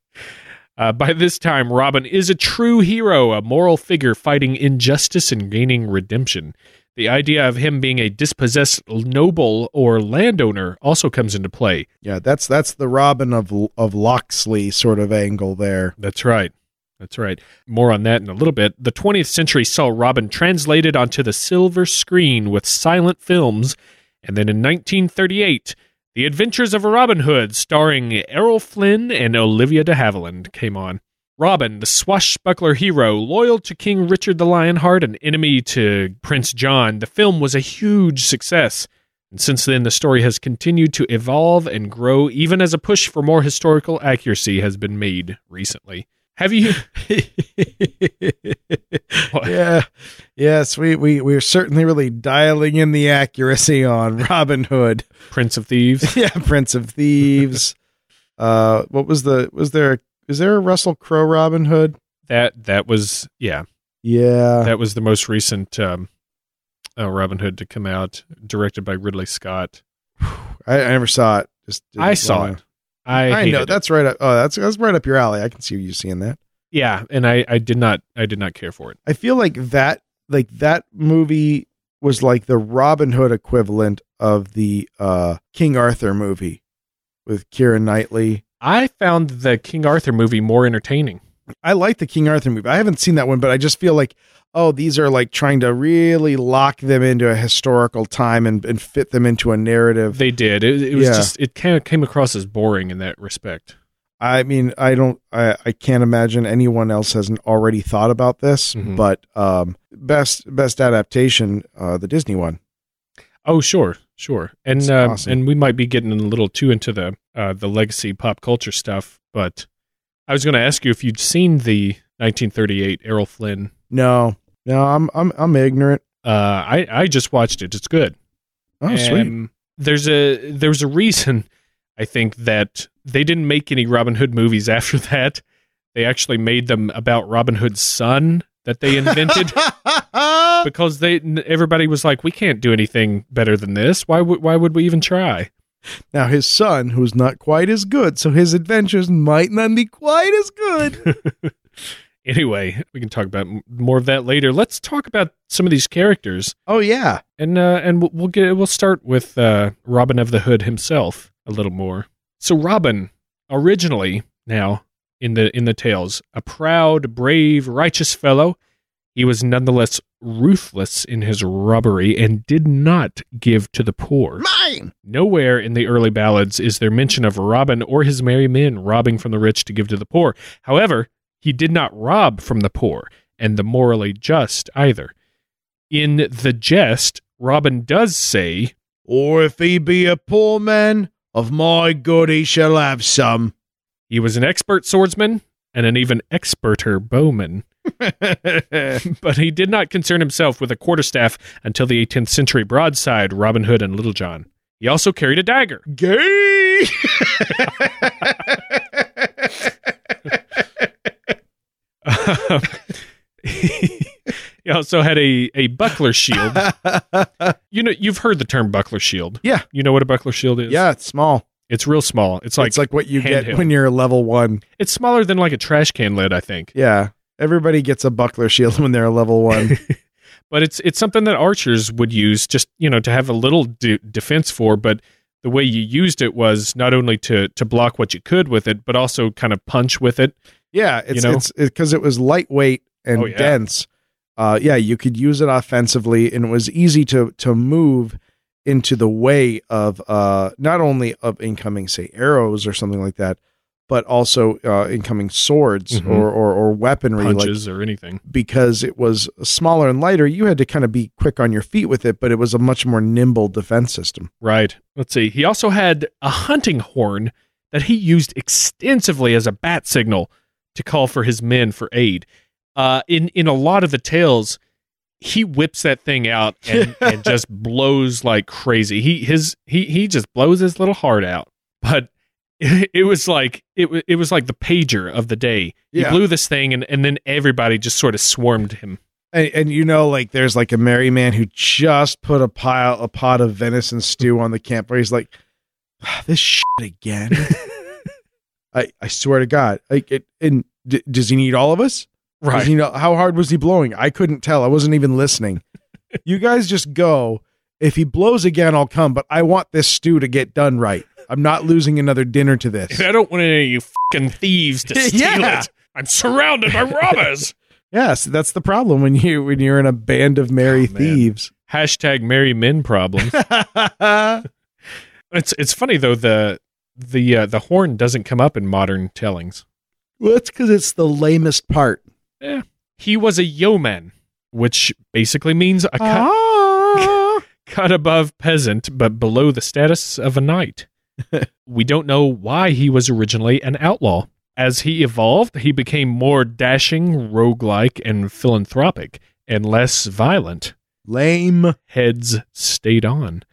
Uh, by this time, Robin is a true hero, a moral figure fighting injustice and gaining redemption. The idea of him being a dispossessed noble or landowner also comes into play. Yeah, that's that's the Robin of of Locksley sort of angle there. That's right. That's right. More on that in a little bit. The 20th century saw Robin translated onto the silver screen with silent films, and then in 1938, The Adventures of Robin Hood, starring Errol Flynn and Olivia de Havilland, came on. Robin, the swashbuckler hero, loyal to King Richard the Lionheart and enemy to Prince John, the film was a huge success. And since then, the story has continued to evolve and grow, even as a push for more historical accuracy has been made recently. Have you? Yeah. Yes, we, we we're certainly really dialing in the accuracy on Robin Hood. Prince of Thieves? yeah, Prince of Thieves. uh what was the was there is there a Russell Crowe Robin Hood? That that was yeah. Yeah. That was the most recent um, uh, Robin Hood to come out, directed by Ridley Scott. I, I never saw it. Just I saw it. I, I, know it. that's right up oh that's that's right up your alley. I can see you seeing that. yeah, and I, I did not I did not care for it. I feel like that like that movie was like the Robin Hood equivalent of the uh King Arthur movie with Keira Knightley. I found the King Arthur movie more entertaining. I like the King Arthur movie. I haven't seen that one, but I just feel like oh, these are like trying to really lock them into a historical time and, and fit them into a narrative. They did. It, it was Yeah. just it kind of came across as boring in that respect. I mean, I don't, I, I can't imagine anyone else hasn't already thought about this, Mhm. but um, best best adaptation, uh, the Disney one. Oh, sure, sure, and uh, awesome. and we might be getting a little too into the uh, the legacy pop culture stuff, but I was going to ask you if you'd seen the 1938 Errol Flynn. No, no, I'm I'm I'm ignorant. Uh, I I just watched it. It's good. Oh, sweet. Um, there's a there's a reason I think that they didn't make any Robin Hood movies after that. They actually made them about Robin Hood's son that they invented because they everybody was like, we can't do anything better than this. Why would why would we even try? Now his son, who's not quite as good, so his adventures might not be quite as good. Anyway, we can talk about more of that later. Let's talk about some of these characters, oh yeah, and uh, and we'll, we'll get we'll start with uh, Robin of the Hood himself a little more. So Robin, originally now in the in the tales, a proud, brave, righteous fellow, he was nonetheless ruthless in his robbery and did not give to the poor. mine. Nowhere in the early ballads is there mention of Robin or his merry men robbing from the rich to give to the poor. However, he did not rob from the poor and the morally just either. In the jest, Robin does say, Or if he be a poor man, of my good he shall have some. he was an expert swordsman and an even experter bowman. but he did not concern himself with a quarterstaff until the 18th century broadside Robin Hood and Little John. He also carried a dagger. Gay. Um, he also had a, a buckler shield. You know, you've heard the term buckler shield. Yeah. You know what a buckler shield is? yeah, it's small. It's real small. It's like it's like what you get handheld. when you're level one. it's smaller than like a trash can lid, I think. Yeah, everybody gets a buckler shield when they're a level one. But it's it's something that archers would use just, you know, to have a little de- defense for, but the way you used it was not only to to block what you could with it, but also kind of punch with it. Yeah, it's You know? it's because it was lightweight and Oh, yeah. dense. Uh, yeah, you could use it offensively, and it was easy to to move into the way of uh, not only of incoming, say, arrows or something like that, but also uh, incoming swords Mhm. or, or or weaponry. Like Punches or anything. because it was smaller and lighter, you had to kind of be quick on your feet with it, but it was a much more nimble defense system. Right. Let's see. He also had a hunting horn that he used extensively as a bat signal to call for his men for aid. Uh, in in a lot of the tales, he whips that thing out and, and just blows like crazy. He his he he just blows his little heart out. But it, it was like it it was like the pager of the day. He blew this thing and, and then everybody just sort of swarmed him. And, and you know, like there's like a merry man who just put a pile, a pot of venison stew on the campfire. He's like, "Ah, this shit again. I I swear to God, like it. And d- does he need all of us? Does he know how hard was he blowing? I couldn't tell. I wasn't even listening. you guys just go. If he blows again, I'll come. But I want this stew to get done right. I'm not losing another dinner to this. I don't want any of you fucking thieves to steal Yeah. it. I'm surrounded by robbers. Yes, that's the problem when you when you're in a band of merry Oh, man. thieves. Hashtag marry men problem. It's it's funny though the the uh, the horn doesn't come up in modern tellings. Well, that's because it's the lamest part. Yeah, He was a yeoman, which basically means a, co- Ah. cut above peasant, but below the status of a knight. we don't know why he was originally an outlaw. As he evolved, he became more dashing, roguelike, and philanthropic, and less violent. Lame. Heads stayed on.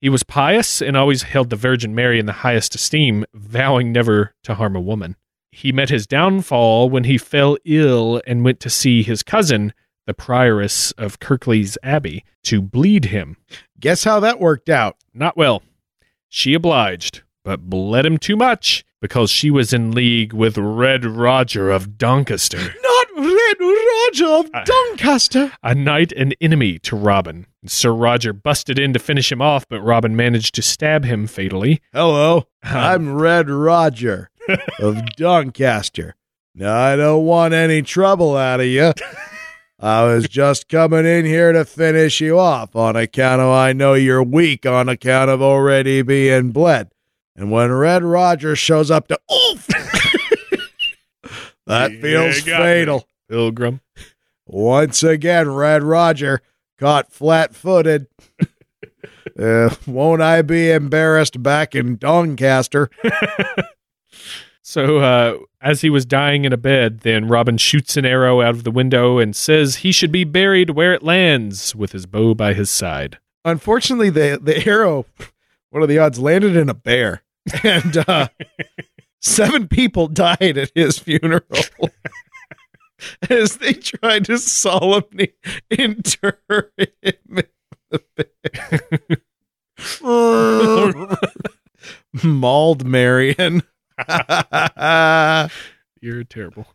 He was pious and always held the Virgin Mary in the highest esteem, vowing never to harm a woman. He met his downfall when he fell ill and went to see his cousin, the prioress of Kirklees Abbey, to bleed him. Guess how that worked out? Not well. She obliged, but bled him too much because she was in league with Red Roger of Doncaster, Not Red Roger of I- Doncaster. a knight and enemy to Robin. Sir Roger busted in to finish him off, but Robin managed to stab him fatally. Hello, uh, I'm Red Roger of Doncaster. Now, I don't want any trouble out of you. I was just coming in here to finish you off on account of I know you're weak on account of already being bled. And when Red Roger shows up to oof, that Yeah, feels me. fatal. Pilgrim. Once again, Red Roger caught flat footed. uh, won't I be embarrassed back in Doncaster? So, uh, as he was dying in a bed, then Robin shoots an arrow out of the window and says he should be buried where it lands with his bow by his side. Unfortunately, the, the arrow, what are the odds, landed in a bear. And uh, seven people died at his funeral as they tried to solemnly inter him in the bear. Mauled Marion. You're terrible.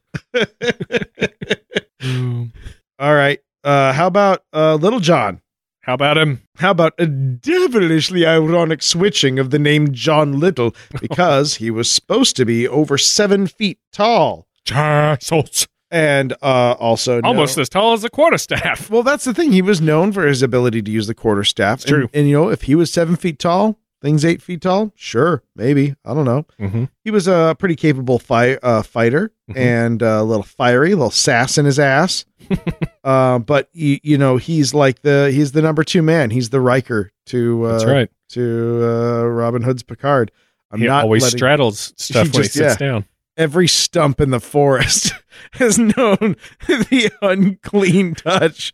Mm. All right. Uh, how about uh, Little John? How about him? How about a devilishly ironic switching of the name John Little because he was supposed to be over seven feet tall Castles. and uh, also known- Almost as tall as a quarterstaff. Well, that's the thing. He was known for his ability to use the quarterstaff. It's true. And, and, you know, if he was seven feet tall, things eight feet tall, sure, maybe. I don't know. Mm-hmm. He was a pretty capable fi- uh, fighter Mhm. and uh, a little fiery, a little sass in his ass. uh, but you, you know, he's like the he's the number two man. He's the Riker to uh, That's right. to uh, Robin Hood's Picard. I'm he not always letting- straddles stuff He when he just- sits yeah. down. every stump in the forest has known the unclean touch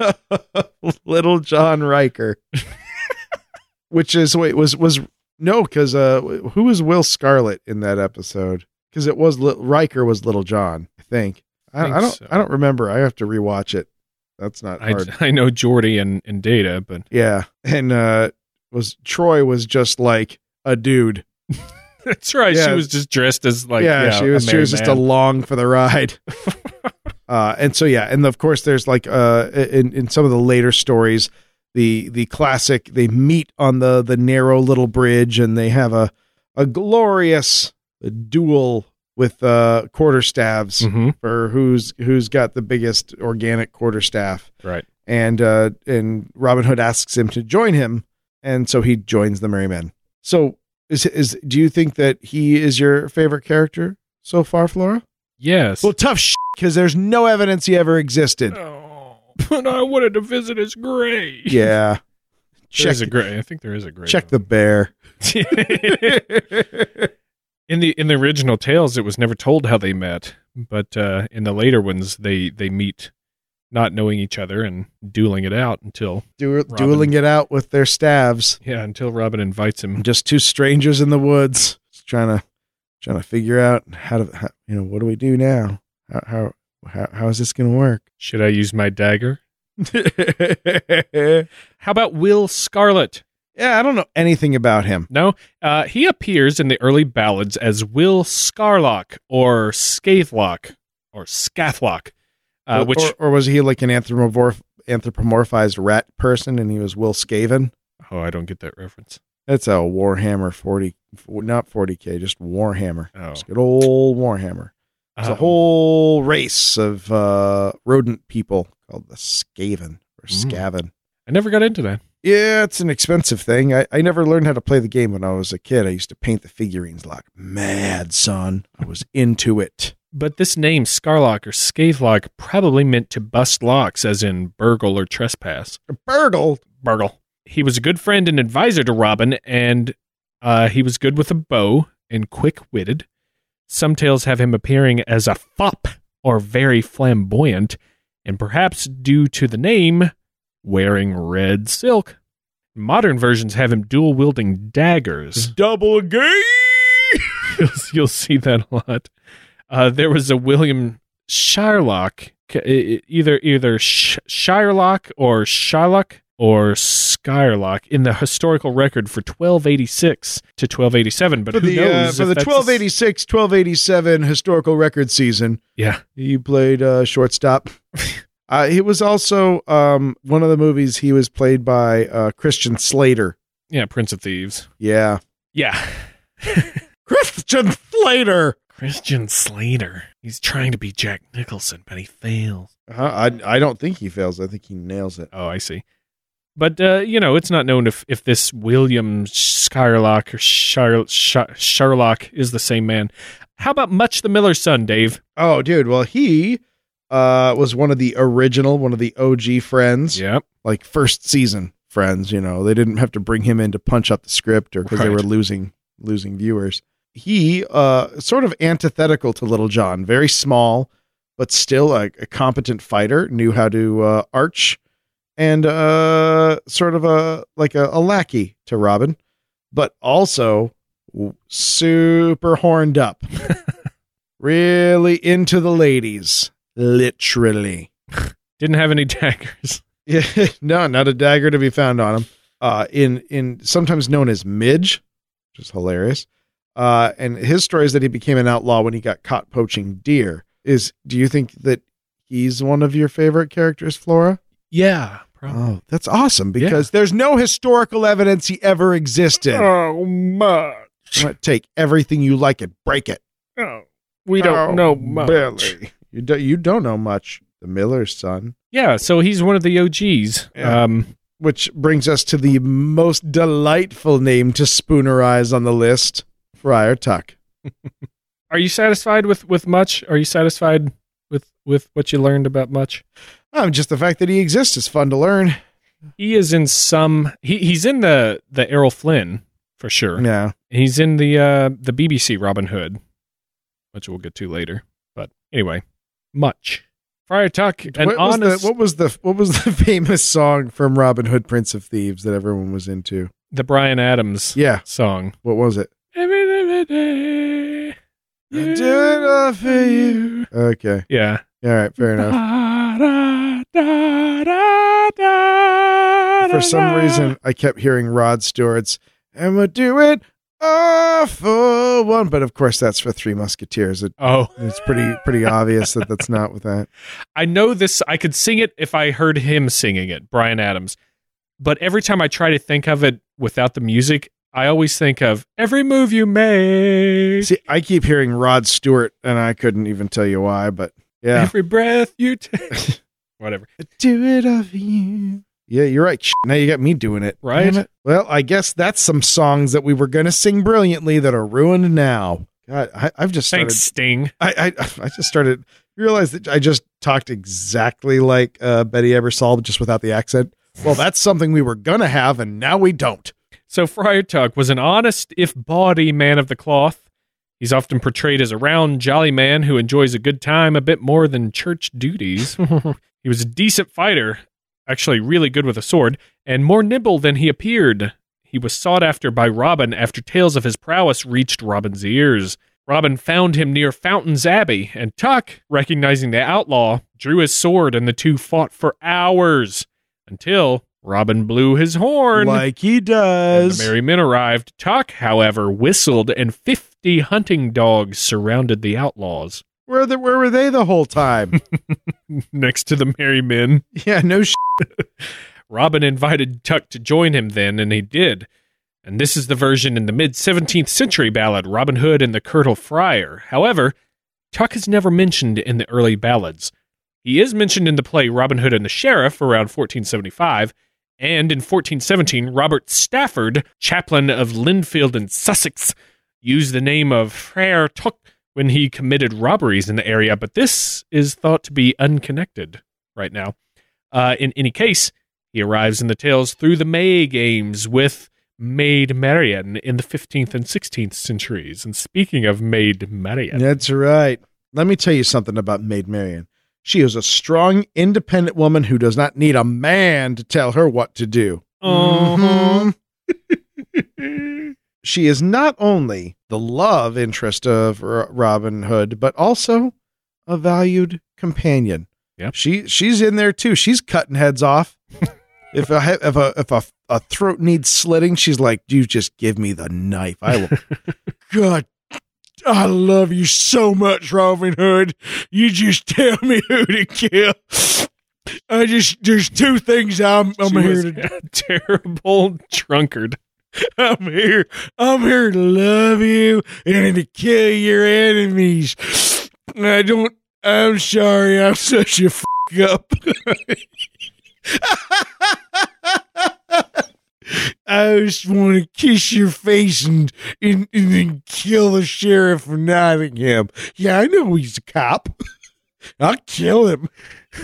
of little John Riker. Which is wait was was no because uh who was Will Scarlet in that episode? Because it was Riker was Little John, I think. I, Think I don't so. I don't remember. I have to rewatch it. That's not I, hard. I know Geordi and, and Data, but yeah, and uh was Troi was just like a dude. that's right. Yeah. She was just dressed as like yeah, yeah, she was she was just man. along for the ride. uh, and so yeah, and of course there's like uh in in some of the later stories, the the classic they meet on the the narrow little bridge and they have a a glorious duel with uh quarterstaves Mhm. for who's who's got the biggest organic quarterstaff. Right. And uh and Robin Hood asks him to join him, and so he joins the Merry Men. So is is do you think that he is your favorite character so far, Flora? Yes. Well, tough because there's no evidence he ever existed. oh, but I wanted to visit his grave. Yeah. There Check is a grave. I think there is a grave. check the bear. in the in the original tales, it was never told how they met, but uh, in the later ones, they they meet not knowing each other and dueling it out until Du- dueling it out with their staves. yeah until Robin invites him. Just two strangers in the woods, just trying to trying to figure out how to how, you know what do we do now? How how how, how is this going to work? Should I use my dagger? How about Will Scarlet? yeah, I don't know anything about him. No, uh, he appears in the early ballads as Will Scarlock or Scathlock or Scathlock, uh, or, which or, or was he like an anthropomorph anthropomorphized rat person and he was Will Skaven? oh, I don't get that reference. That's a Warhammer 40 not 40k, just Warhammer. Oh, It's good old Warhammer. There's a Um, whole race of uh, rodent people called the Skaven or Mm. Skaven. I never got into that. Yeah, it's an expensive thing. I, I never learned how to play the game when I was a kid. I used to paint the figurines like mad, son. I was into it. But this name, Scarlock or Scathlock, probably meant to bust locks, as in burgle or trespass. Burgle. Burgle. he was a good friend and advisor to Robin, and uh, he was good with a bow and quick witted. Some tales have him appearing as a fop or very flamboyant, and perhaps due to the name, wearing red silk. Modern versions have him dual wielding daggers. Double gay. you'll, you'll see that a lot. Uh, there was a William e- either either Sh- Shylock or Shylock or Skylock in the historical record for 1286 to 1287. But For who the, uh, knows for if the 1286 1287 historical record season, yeah, he played uh, shortstop. uh, he was also um, one of the movies he was played by uh, Christian Slater. yeah, Prince of Thieves. Yeah. Yeah, Christian Slater. Christian Slater. He's trying to be Jack Nicholson, but he fails. Uh, I I don't think he fails. I think he nails it. Oh, I see. But uh, you know, it's not known if if this William Skylock or Sherlock is the same man. How about Much the Miller's son, Dave? Oh, dude. Well, he uh, was one of the original, one of the OG friends, Yep. like first season friends. You know, they didn't have to bring him in to punch up the script or because they were losing losing viewers. He uh, sort of antithetical to Little John, very small, but still a, a competent fighter. Knew how to uh, arch, and uh, sort of a like a, a lackey to Robin, but also super horned up. really into the ladies, literally. Didn't have any daggers. Yeah, no, not a dagger to be found on him. Uh, in in sometimes known as Midge, which is hilarious. Uh, and his story is that he became an outlaw when he got caught poaching deer. Is do you think that he's one of your favorite characters, Flora? Yeah. Probably. Oh, that's awesome because there's no historical evidence he ever existed. Oh, much. Take everything you like and break it. Oh, we don't Oh, know much. Billy. You don't you don't know much. The Miller's son. Yeah, so he's one of the OGs. Yeah. Um, Which brings us to the most delightful name to spoonerize on the list, Friar Tuck. are you satisfied with with much? Are you satisfied with what you learned about much? Um, just the fact that he exists is fun to learn. He is in some. He he's in the the Errol Flynn for sure. Yeah. He's in the uh the BBC Robin Hood, which we'll get to later. But anyway, much Friar Tuck, an What was, honest the, what was the what was the famous song from Robin Hood, Prince of Thieves that everyone was into? the Bryan Adams Yeah. song. What was it? Every, Every day, I do it all for you. Okay. Yeah. All right. Fair enough. For some reason, I kept hearing Rod Stewart's "And we'll do it all for one," but of course, that's for Three Musketeers. It, Oh, it's pretty pretty obvious that that's not with that. I know this. I could sing it if I heard him singing it, Bryan Adams. But every time I try to think of it without the music, I always think of every move you make, See, I keep hearing Rod Stewart, and I couldn't even tell you why, but yeah. every breath you take. Whatever. do it of you. Yeah, you're right. Now you got me doing it. Right? It. Well, I guess that's some songs that we were going to sing brilliantly that are ruined now. God, I, I've just started. Thanks, Sting. I, I I just started realized that I just talked exactly like uh, Betty Ebersol, just without the accent. Well, that's something we were gonna have, and now we don't. So Friar Tuck was an honest, if bawdy, man of the cloth. He's often portrayed as a round, jolly man who enjoys a good time a bit more than church duties. he was a decent fighter, actually really good with a sword, and more nimble than he appeared. He was sought after by Robin after tales of his prowess reached Robin's ears. Robin found him near Fountains Abbey, and Tuck, recognizing the outlaw, drew his sword and the two fought for hours until Robin blew his horn. Like he does. the merry men arrived. Tuck, however, whistled, and fifty hunting dogs surrounded the outlaws. where the where were they the whole time? Next to the merry men, yeah, no sh- Robin invited Tuck to join him then, and he did. And this is the version in the mid 17th century ballad, Robin Hood and the Curtal Friar. However, Tuck is never mentioned in the early ballads. He is mentioned in the play Robin Hood and the Sheriff around 1475, and in 1417, Robert Stafford, chaplain of Lindfield in Sussex, used the name of Frere Tuck when he committed robberies in the area, but this is thought to be unconnected right now. Uh, in any case, He arrives in the tales through the May games with Maid Marian in the 15th and 16th centuries. And speaking of Maid Marian, That's right. Let me tell you something about Maid Marian. She is a strong, independent woman who does not need a man to tell her what to do. Uh-huh. Mhm. she is not only the love interest of R- Robin Hood, but also a valued companion. Yep. She she's in there too. She's cutting heads off. if a if a if a, a throat needs slitting, she's like, "You just give me the knife. I will." God, I love you so much, Robin Hood. You just tell me who to kill. I just there's two things I'm I'm She here to terrible drunkard. I'm here. I'm here to love you and to kill your enemies. I don't. I'm sorry. I'm such a f- up. I just want to kiss your face and, and and then kill the sheriff of Nottingham. Yeah, I know he's a cop. I'll kill him.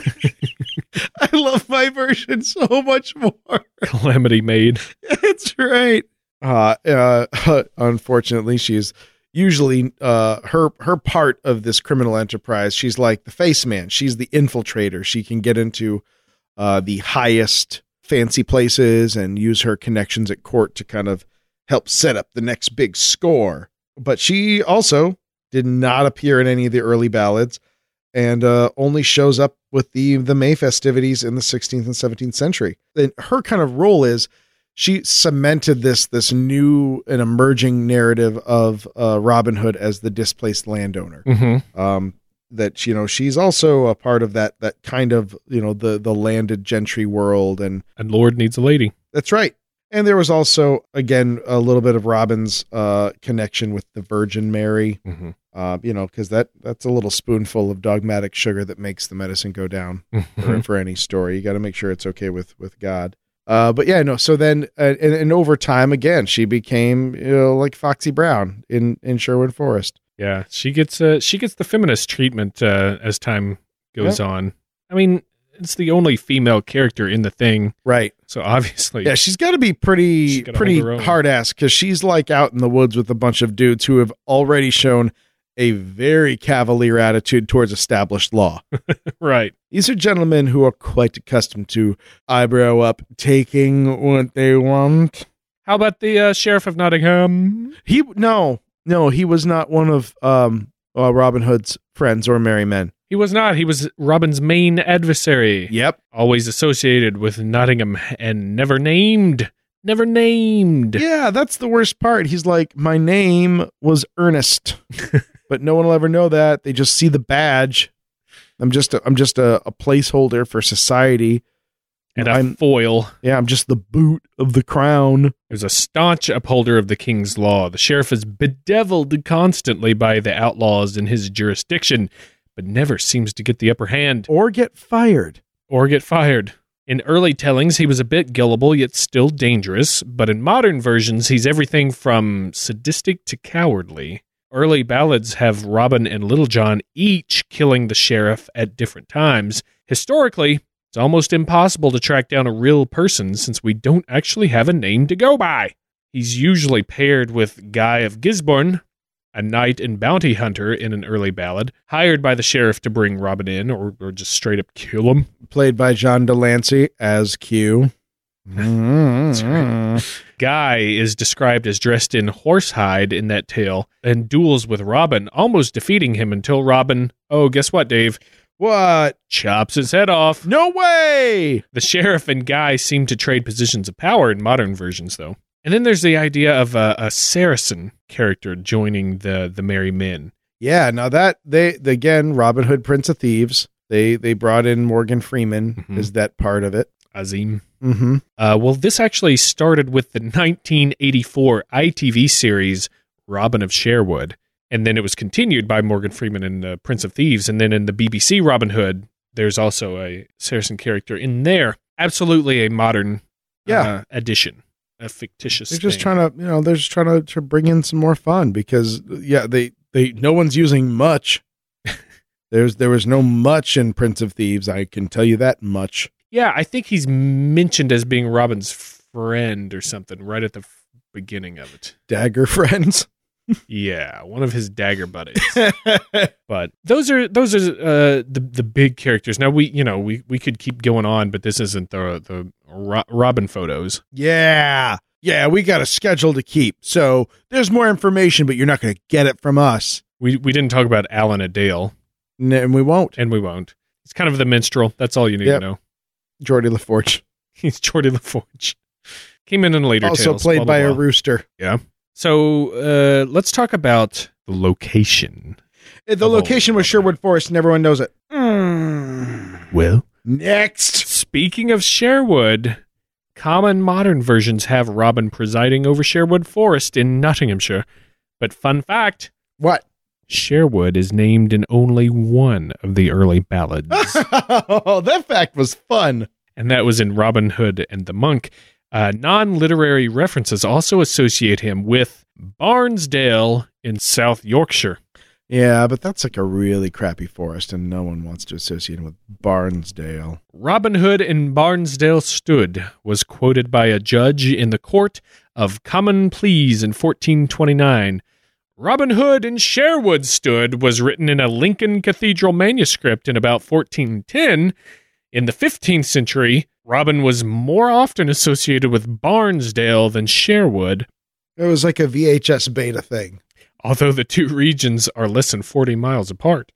I love my version so much more. Calamity Maid. That's right. Uh, uh, unfortunately, she's usually uh, her her part of this criminal enterprise. She's like the face man. She's the infiltrator. She can get into uh, the highest fancy places and use her connections at court to kind of help set up the next big score. But she also did not appear in any of the early ballads and uh, only shows up with the the May festivities in the 16th and 17th century. And her kind of role is she cemented this this new and emerging narrative of uh, Robin Hood as the displaced landowner. Mm-hmm. Um, that you know she's also a part of that that kind of you know the the landed gentry world, and And Lord needs a lady. that's right. And there was also again a little bit of Robin's uh, connection with the Virgin Mary. Mm-hmm. Uh, you know, because that that's a little spoonful of dogmatic sugar that makes the medicine go down for, for any story. You got to make sure it's okay with with God. Uh, but yeah, no. So then, uh, and, and over time, again, she became you know like Foxy Brown in in Sherwood Forest. Yeah, she gets uh, she gets the feminist treatment uh, as time goes on. I mean, it's the only female character in the thing, Right. so obviously, Yeah, she's got to be pretty pretty hold her own. hard ass because she's like out in the woods with a bunch of dudes who have already shown a very cavalier attitude towards established law. right. These are gentlemen who are quite accustomed to eyebrow up, taking what they want. How about the uh, sheriff of Nottingham? He no no he was not one of um uh, Robin Hood's friends or merry men. He was not. He was Robin's main adversary. Yep. Always associated with Nottingham and never named. Never named. Yeah, that's the worst part. He's like, my name was Ernest, but no one will ever know that. They just see the badge. I'm just a, I'm just a, a placeholder for society. And a I'm foil. yeah, I'm just the boot of the crown. He was a staunch upholder of the king's law. The sheriff is bedeviled constantly by the outlaws in his jurisdiction, but never seems to get the upper hand Or get fired. or get fired. In early tellings, he was a bit gullible, yet still dangerous, but in modern versions, he's everything from sadistic to cowardly. Early ballads have Robin and Little John each killing the sheriff at different times. Historically, it's almost impossible to track down a real person since we don't actually have a name to go by. He's usually paired with Guy of Gisborne, a knight and bounty hunter in an early ballad, hired by the sheriff to bring Robin in or, or just straight up kill him. Played by John de Lancie as Q. Mm-hmm. Guy is described as dressed in horsehide in that tale and duels with Robin, almost defeating him until Robin, oh, guess what, Dave? What? Chops his head off. No way! The sheriff and Guy seem to trade positions of power in modern versions, though. And then there's the idea of a, a Saracen character joining the the Merry Men. Yeah, now that they again, Robin Hood, Prince of Thieves. They they brought in Morgan Freeman Mhm. as that part of it. Azeem. Mm-hmm. Uh, well, this actually started with the 1984 ITV series Robin of Sherwood, and then it was continued by Morgan Freeman in uh, Prince of Thieves, and then in the BBC Robin Hood, there's also a Saracen character in there. Absolutely a modern Yeah. uh, addition, a fictitious. They're just thing. trying to, you know, they're just trying to, to bring in some more fun because, yeah, they they no one's using much. There's there was no much in Prince of Thieves. I can tell you that much. Yeah, I think he's mentioned as being Robin's friend or something right at the beginning of it. Dagger friends. Yeah, one of his dagger buddies. but those are those are uh, the the big characters. Now we you know we we could keep going on, but this isn't the the Ro- Robin photos. yeah. Yeah, we got a schedule to keep. So there's more information, but you're not going to get it from us. We we didn't talk about Alan-a-Dale, N- And we won't. and we won't. He's kind of the minstrel. That's all you need Yep. to know. Geordi La Forge. He's Geordi La Forge. Came in in later Also tales, played blah, blah, by a rooster. rooster. So uh, let's talk about the location. Uh, The location was Sherwood Forest, and everyone knows it. Mm. Well, Next. speaking of Sherwood, common modern versions have Robin presiding over Sherwood Forest in Nottinghamshire. But fun fact What? Sherwood is named in only one of the early ballads, oh, that fact was fun. and that was in Robin Hood and the Monk. Uh, Non literary references also associate him with Barnsdale in South Yorkshire. Yeah, but that's like a really crappy forest, and no one wants to associate him with Barnsdale. Robin Hood in Barnsdale stood was quoted by a judge in the Court of Common Pleas in 1429. Robin Hood in Sherwood stood was written in a Lincoln Cathedral manuscript in about 1410. In the 15th century, Robin was more often associated with Barnsdale than Sherwood, It was like a VHS beta thing. although the two regions are less than 40 miles apart.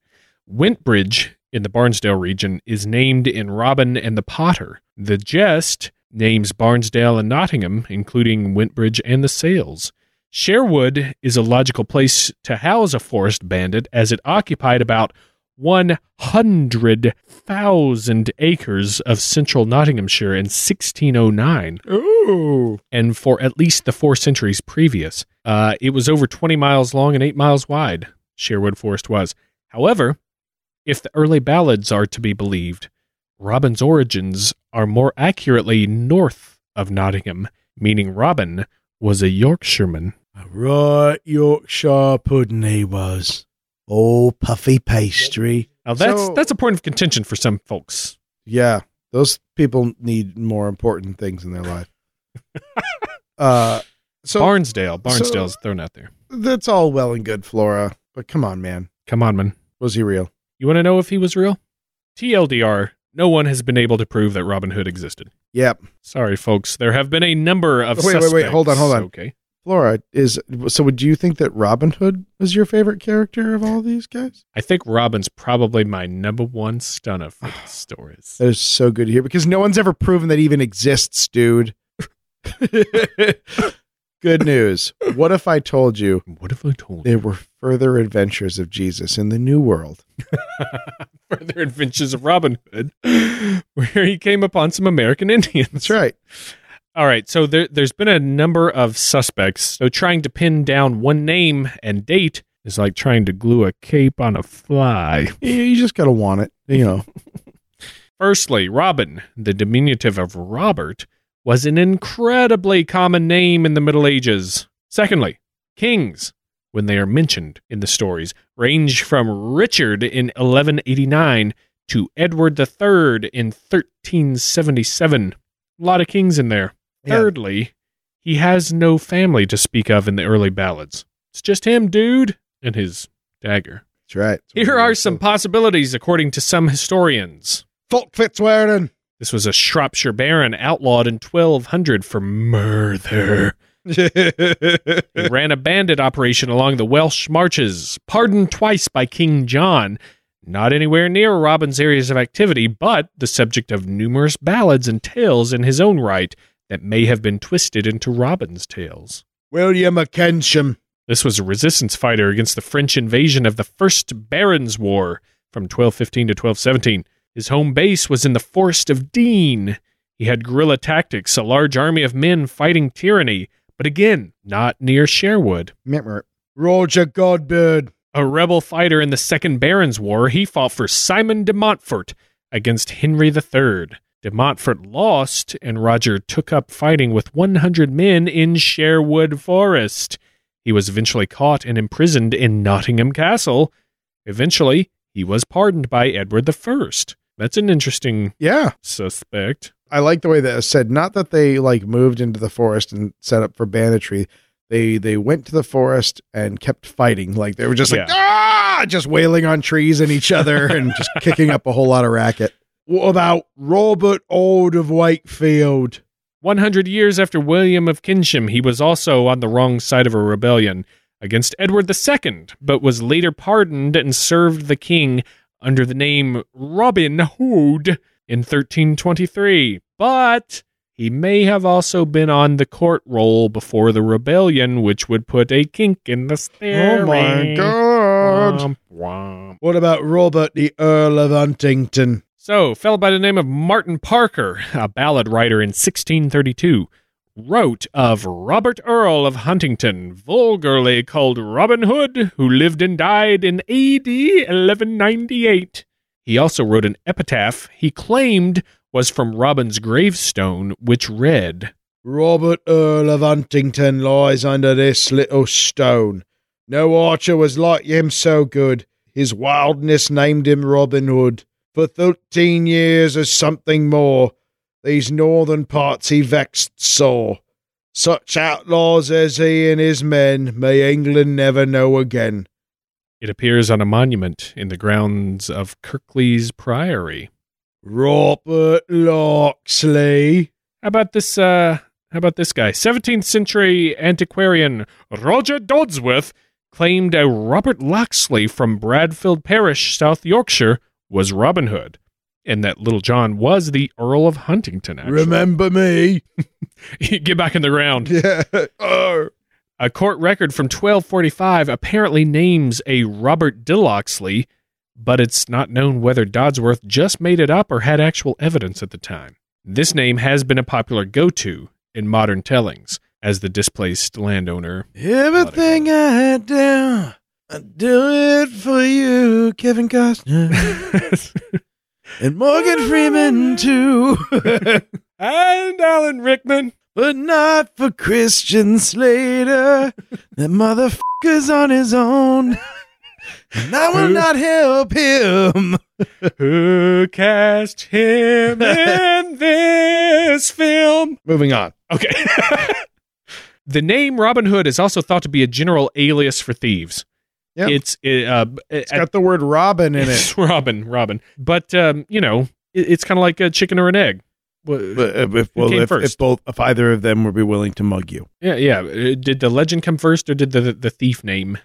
Wentbridge in the Barnsdale region is named in Robin and the Potter. The Gest names Barnsdale and Nottingham, including Wentbridge and the Sayles. Sherwood is a logical place to house a forest bandit as it occupied about 100,000 acres of central Nottinghamshire in 1609 Ooh. and for at least the four centuries previous. Uh, it was over 20 miles long and 8 miles wide, Sherwood Forest was. However, if the early ballads are to be believed, Robin's origins are more accurately north of Nottingham, meaning Robin was a Yorkshireman. A right Yorkshire pudding he was. Oh, puffy pastry. Now that's So- that's a point of contention for some folks. Yeah, those people need more important things in their life. uh, so Barnsdale, Barnsdale's thrown out there. that's all well and good, Flora, but come on, man. Come on, man. Was he real? You want to know if he was real? TLDR, no one has been able to prove that Robin Hood existed. Yep. Sorry, folks. There have been a number of Wait, wait, wait, hold on, hold on. Okay. Flora is so. Would you think that Robin Hood was your favorite character of all these guys? I think Robin's probably my number one stunner for the stories. That is so good to hear because no one's ever proven that even exists, dude. good news. What if I told you What if I told you? there were further adventures of Jesus in the New World? Further Adventures of Robin Hood, where he came upon some American Indians. That's right. All right, so there, there's been a number of suspects. So trying to pin down one name and date is like trying to glue a cape on a fly. Yeah, You just gotta want it, you know. Firstly, Robin, the diminutive of Robert, was an incredibly common name in the Middle Ages. Secondly, kings, when they are mentioned in the stories, range from Richard in 1189 to Edward III in 1377. A lot of kings in there. Yeah. Thirdly, he has no family to speak of in the early ballads. It's just him, dude, and his dagger. That's right. Here are some possibilities according to some historians. Fulk Fitzwarren. This was a Shropshire baron outlawed in 1200 for murder. He ran a bandit operation along the Welsh marches, pardoned twice by King John, not anywhere near Robin's areas of activity, but the subject of numerous ballads and tales in his own right that may have been twisted into Robin's tales. William McKensham. This was a resistance fighter against the French invasion of the First Barons' War from 1215 to 1217. His home base was in the Forest of Dean. He had guerrilla tactics, a large army of men fighting tyranny, but again, not near Sherwood. Remember, Roger Godbird. A rebel fighter in the Second Barons' War, he fought for Simon de Montfort against Henry III. De Montfort lost, and Roger took up fighting with 100 men in Sherwood Forest. He was eventually caught and imprisoned in Nottingham Castle. Eventually, he was pardoned by Edward I. That's an interesting Yeah. suspect. I like the way that it said not that they like moved into the forest and set up for banditry. They they went to the forest and kept fighting. Like they were just like ah, just wailing on trees and each other and just kicking up a whole lot of racket. What about Robert Hood of Wakefield? 100 years after William of Kinsham, he was also on the wrong side of a rebellion against Edward II, but was later pardoned and served the king under the name Robin Hood in 1323. But he may have also been on the court roll before the rebellion, which would put a kink in the story. Oh my god. Womp womp. What about Robert the Earl of Huntington? So, fellow by the name of Martin Parker, a ballad writer in 1632, wrote of Robert Earl of Huntington, vulgarly called Robin Hood, who lived and died in AD 1198. He also wrote an epitaph he claimed was from Robin's gravestone, which read, Robert Earl of Huntington lies under this little stone. No archer was like him so good. His wildness named him Robin Hood. For thirteen years or something more, these northern parts he vexed sore. Such outlaws as he and his men may England never know again. It appears on a monument in the grounds of Kirklees Priory. Robert Locksley. How about this? Uh, how about this guy? 17th century antiquarian Roger Dodsworth claimed a Robert Locksley from Bradfield Parish, South Yorkshire, was Robin Hood, and that Little John was the Earl of Huntington. Actually, Remember me? get back in the ground. Yeah. Oh. A court record from 1245 apparently names a Robert de Locksley, but it's not known whether Dodsworth just made it up or had actual evidence at the time. This name has been a popular go to in modern tellings as the displaced landowner. Everything I had do, I do it for you, Kevin Costner. and Morgan Freeman, too. and Alan Rickman. but not for Christian Slater. That motherfucker's on his own. And I will not help him. Who cast him in this film? Moving on. Okay. the name Robin Hood is also thought to be a general alias for thieves. Yeah. It's it, uh, It's got the word Robin in it. It's Robin, Robin. But um, you know, it, it's kind of like a chicken or an egg. Wha- But uh, if, well, if, if both, if either of them would be willing to mug you, yeah, yeah. Uh, Did the legend come first, or did the the thief name?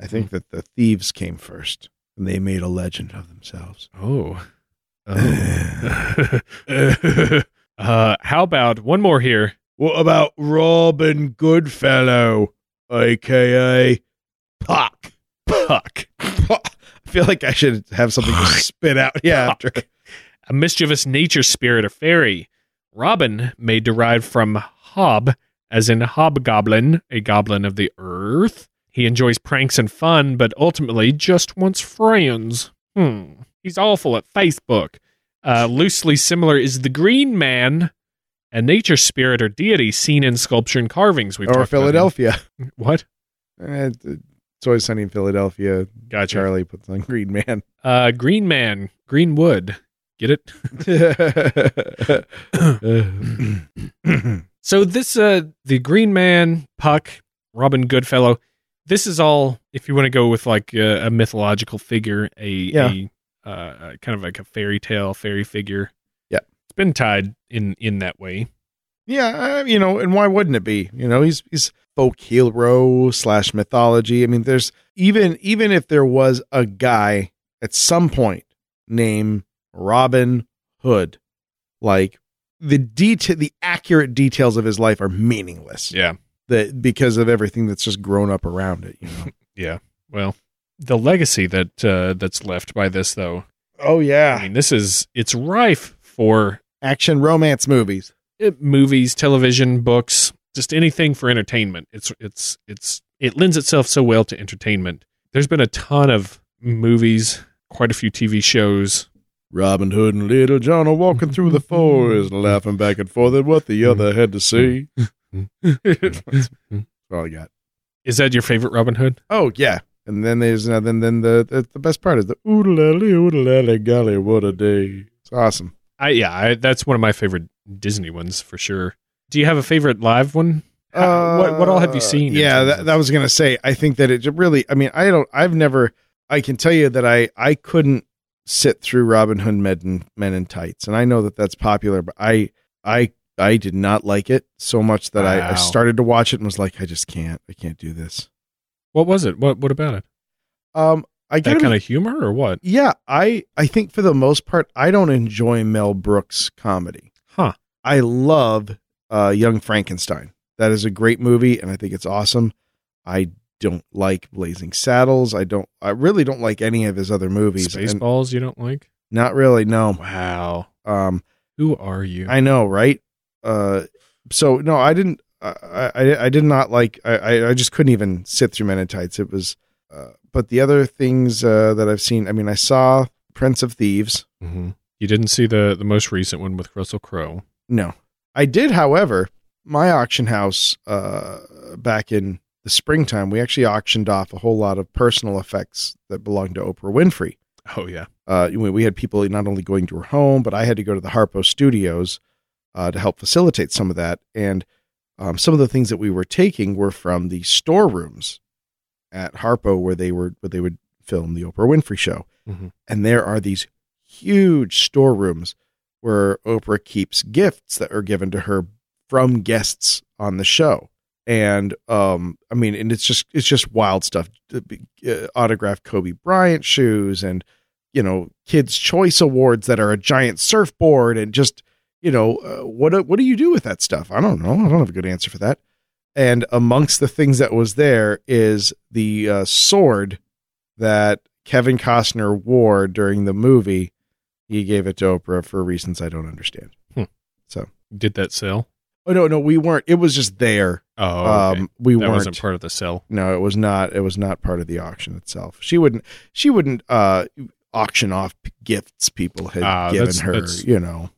I think that the thieves came first. and they made a legend of themselves. Oh, oh. uh, how about one more here? What about Robin Goodfellow, aka Puck? Puck, I feel like I should have something to spit out. Yeah, after. a mischievous nature spirit or fairy. Robin may derive from hob, as in hobgoblin, a goblin of the earth. He enjoys pranks and fun, but ultimately just wants friends. Hmm. He's awful at Facebook. Uh, loosely similar is the Green Man, a nature spirit or deity seen in sculpture and carvings. We've Or talked about. Philadelphia. What? It's always sunny in Philadelphia. Gotcha. Charlie puts on Green Man. Uh, Green Man, Greenwood. Get it? So this uh the Green Man, Puck, Robin Goodfellow, this is all if you want to go with like a, a mythological figure, a, Yeah. a uh, uh, kind of like a fairy tale, fairy figure. Yeah. It's been tied in in that way. yeah, uh, you know, and why wouldn't it be? You know, he's he's folk hero slash mythology. I mean, there's even even if there was a guy at some point named Robin Hood, like the detail, the accurate details of his life are meaningless. Yeah. That because of everything that's just grown up around it. You know. Yeah. Well, the legacy that uh, that's left by this though. oh yeah. I mean, this is it's rife for action romance movies. uh, movies, television, books, just anything for entertainment. It's it's it's it lends itself so well to entertainment. There's been a ton of movies, quite a few TV shows. Robin Hood and Little John are walking through the forest, laughing back and forth at what the other had to say. That's all I got. Is that your favorite Robin Hood? Oh yeah, And then there's uh, then then the, the the best part is the oodalally oodalally golly what a day. It's awesome. I yeah, I, that's one of my favorite Disney ones for sure. Do you have a favorite live one? How- what what all have you seen? Uh, Yeah, that, that was gonna say. I think that it really. I mean, I don't. I've never. I can tell you that I I couldn't sit through Robin Hood Men in, Men in Tights, and I know that that's popular, but I I I did not like it so much that I, I started to watch it and was like, I just can't. I can't do this. what was it? What what about it? Um, I That kind of humor or what? Yeah, I I think for the most part, I don't enjoy Mel Brooks comedy. Huh. I love uh, Young Frankenstein. That is a great movie, and I think it's awesome. I don't like Blazing Saddles. I don't. I really don't like any of his other movies. Spaceballs you don't like? Not really. No. Wow. Um, Who are you? I know, right? Uh, so no, I didn't. I I, I did not like. I I- just couldn't even sit through Men in Tights. It was. Uh, but the other things uh, that I've seen. I mean, I saw Prince of Thieves. hmm You didn't see the the most recent one with Russell Crowe. No, I did. However, my auction house uh, back in the springtime, we actually auctioned off a whole lot of personal effects that belonged to Oprah Winfrey. Oh yeah. Uh, we, had people not only going to her home, but I had to go to the Harpo Studios uh, to help facilitate some of that. And um, some of the things that we were taking were from the storerooms at Harpo, where they were where they would film the Oprah Winfrey show. Mhm. And there are these huge storerooms where Oprah keeps gifts that are given to her from guests on the show. And um, I mean, and it's just it's just wild stuff. Uh, autographed Kobe Bryant shoes and you know Kids Choice Awards that are a giant surfboard and just you know uh, what do- what do you do with that stuff? I don't know. I don't have a good answer for that. And amongst the things that was there is the uh, sword that Kevin Costner wore during the movie. He gave it to Oprah for reasons I don't understand. Hmm. So, Did that sell? oh no, no, we weren't. It was just there. Oh, okay. Um, we that weren't. wasn't part of the sell. No, it was not. It was not part of the auction itself. She wouldn't. She wouldn't uh, auction off gifts people had Ah, given that's- her. that's- you know,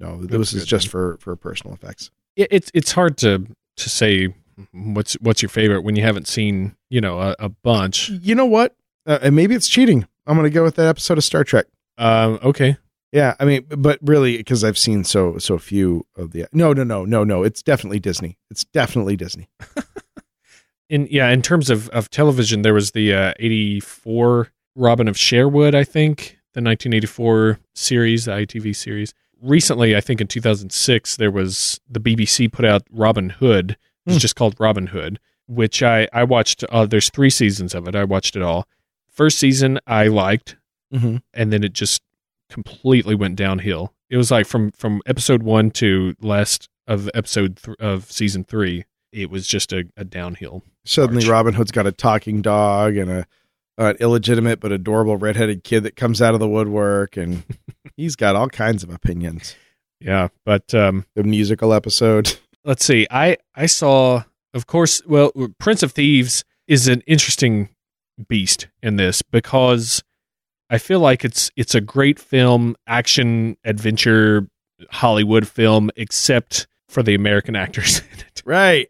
no, this is just then. for for personal effects. It, it's it's hard to to say what's what's your favorite when you haven't seen you know a, a bunch. You know what? Uh, and maybe it's cheating. I'm going to go with that episode of Star Trek. Um, okay, Yeah, I mean, but really, because I've seen so so few of the. No, no, no, no, no. It's definitely Disney. It's definitely Disney. in yeah, in terms of of television, there was the uh, eighty four Robin of Sherwood, I think, the nineteen eighty four series, the ITV series. Recently, I think in two thousand six, there was the BBC put out Robin Hood. It's Hmm. just called Robin Hood, which I I watched. Uh, there's three seasons of it. I watched it all. First season I liked. Mm-hmm. and then it just completely went downhill. It was like from from episode one to last of episode th- of season three, it was just a, a downhill. Suddenly, March. Robin Hood's got a talking dog and a an illegitimate but adorable redheaded kid that comes out of the woodwork, and he's got all kinds of opinions. Yeah, but um, The musical episode. let's see. I I saw, of course. Well, Prince of Thieves is an interesting beast in this because I feel like it's it's a great film, action adventure Hollywood film, except for the American actors in it. Right.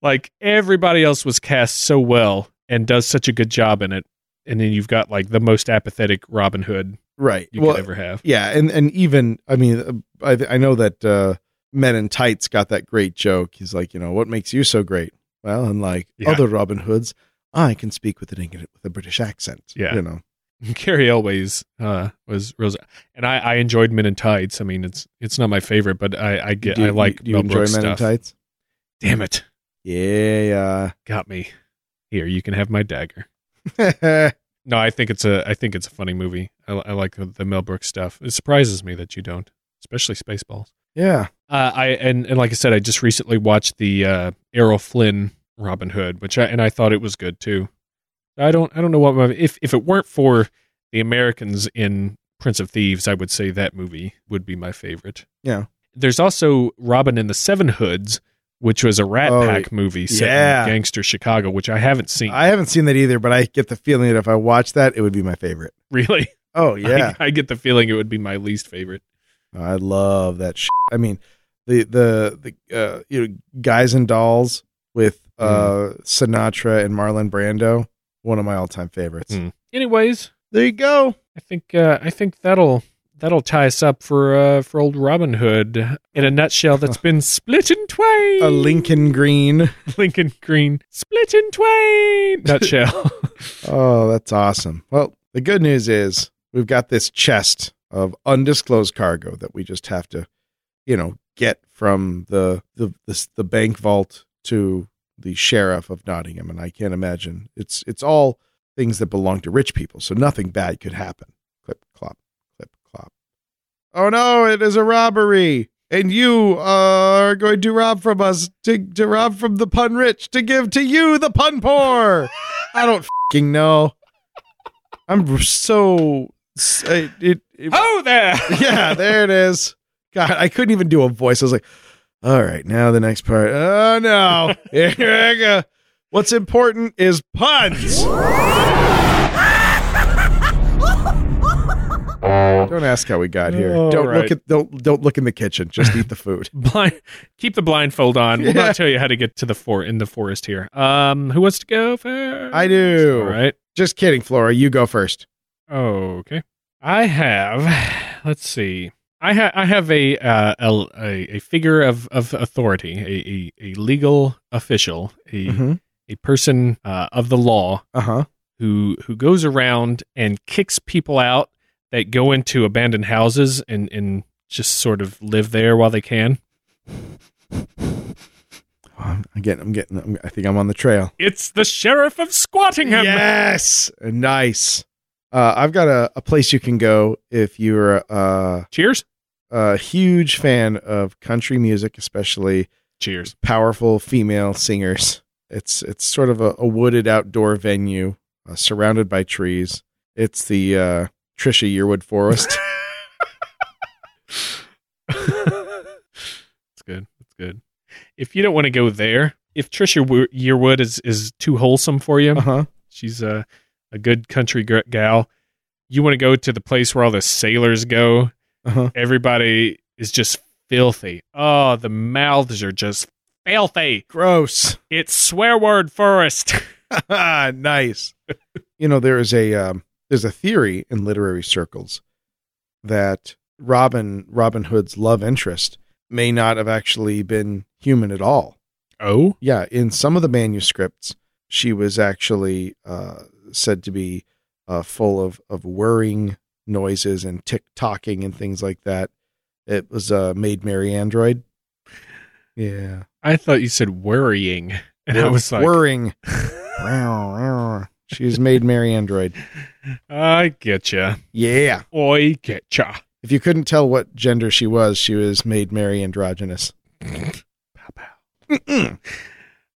like everybody else was cast so well and does such a good job in it and then you've got like the most apathetic robin hood Right. you well, could ever have yeah, and and even I mean, uh, I I know that uh, Men in Tights got that great joke. He's like, you know, what makes you so great? Well, unlike Yeah. other Robin Hoods, I can speak with an with a British accent. Yeah. you know. Cary Elwes uh was real and i i enjoyed men in tights i mean it's it's not my favorite but i i get Do i like Do you Mel enjoy Brooks Men stuff. in Tights? damn it Yeah. got me here you can have my dagger no i think it's a i think it's a funny movie i, I like the, the mel brooks stuff it surprises me that you don't especially spaceballs yeah. Uh, I and, and like I said, I just recently watched the uh, Errol Flynn Robin Hood, which I and I thought it was good too. I don't I don't know what my, if if it weren't for the Americans in Prince of Thieves, I would say that movie would be my favorite. Yeah. There's also Robin and the Seven Hoods, which was a Rat Oh, Pack movie set yeah. in gangster Chicago, which I haven't seen. I haven't seen that either, but I get the feeling that if I watch that, it would be my favorite. really, Oh yeah, I, I get the feeling it would be my least favorite. I love that. Shit. I mean, the the the uh, you know guys and dolls with uh, Mm. Sinatra and Marlon Brando. One of my all-time favorites. Hmm. Anyways, There you go. I think uh, I think that'll that'll tie us up for uh, for old Robin Hood in a nutshell. That's been split in twain. A Lincoln Green. Lincoln Green split in twain nutshell. Oh, that's awesome. Well, the good news is we've got this chest of undisclosed cargo that we just have to, you know, get from the the the, the bank vault to the sheriff of Nottingham, and I can't imagine it's it's all things that belong to rich people, so nothing bad could happen. Clip clop, clip clop. Oh no, it is a robbery. And you are going to rob from us, to, to rob from the pun rich, to give to you the pun poor. I don't fucking know. I'm so it, it, it oh there. yeah, there it is. God, I couldn't even do a voice. I was like, all right, now the next part. Oh no. Here I go. What's important is puns. Don't ask how we got here. All don't right. look at don't don't look in the kitchen. Just eat the food. Blind, keep the blindfold on. We'll Yeah. not tell you how to get to the for in the forest here. Um, who wants to go first? I do. All right. Just kidding, Flora. You go first. Okay. I have. Let's see. I have. I have a uh, a, a figure of of authority, a a, a legal official, a Mm-hmm. a person uh, of the law Uh huh. who who goes around and kicks people out that go into abandoned houses and and just sort of live there while they can. I'm getting. I'm getting. I'm, I think I'm on the trail. It's the sheriff of Squattingham. Yes, nice. Uh, I've got a, a place you can go if you're a, Cheers. a huge fan of country music, especially Cheers. powerful female singers. It's it's sort of a, a wooded outdoor venue uh, surrounded by trees. It's the uh, Trisha Yearwood Forest. It's good. It's good. If you don't want to go there, if Trisha Yearwood is is too wholesome for you, uh huh. she's a a good country gal. You want to go to the place where all the sailors go. Uh huh. Everybody is just filthy. Oh, the mouths are just filthy. Gross. It's swear word forest. nice. you know, there is a um, there's a theory in literary circles that Robin Robin Hood's love interest may not have actually been human at all. oh, Yeah, in some of the manuscripts, she was actually uh, said to be uh, full of of whirring noises and tick tocking and things like that. It was a Maid Mary android. Yeah, I thought you said worrying, and I was like, whirring. She's made Mary android. I get ya. Yeah. I get ya. If you couldn't tell what gender she was, she was made Mary androgynous. Mm-mm.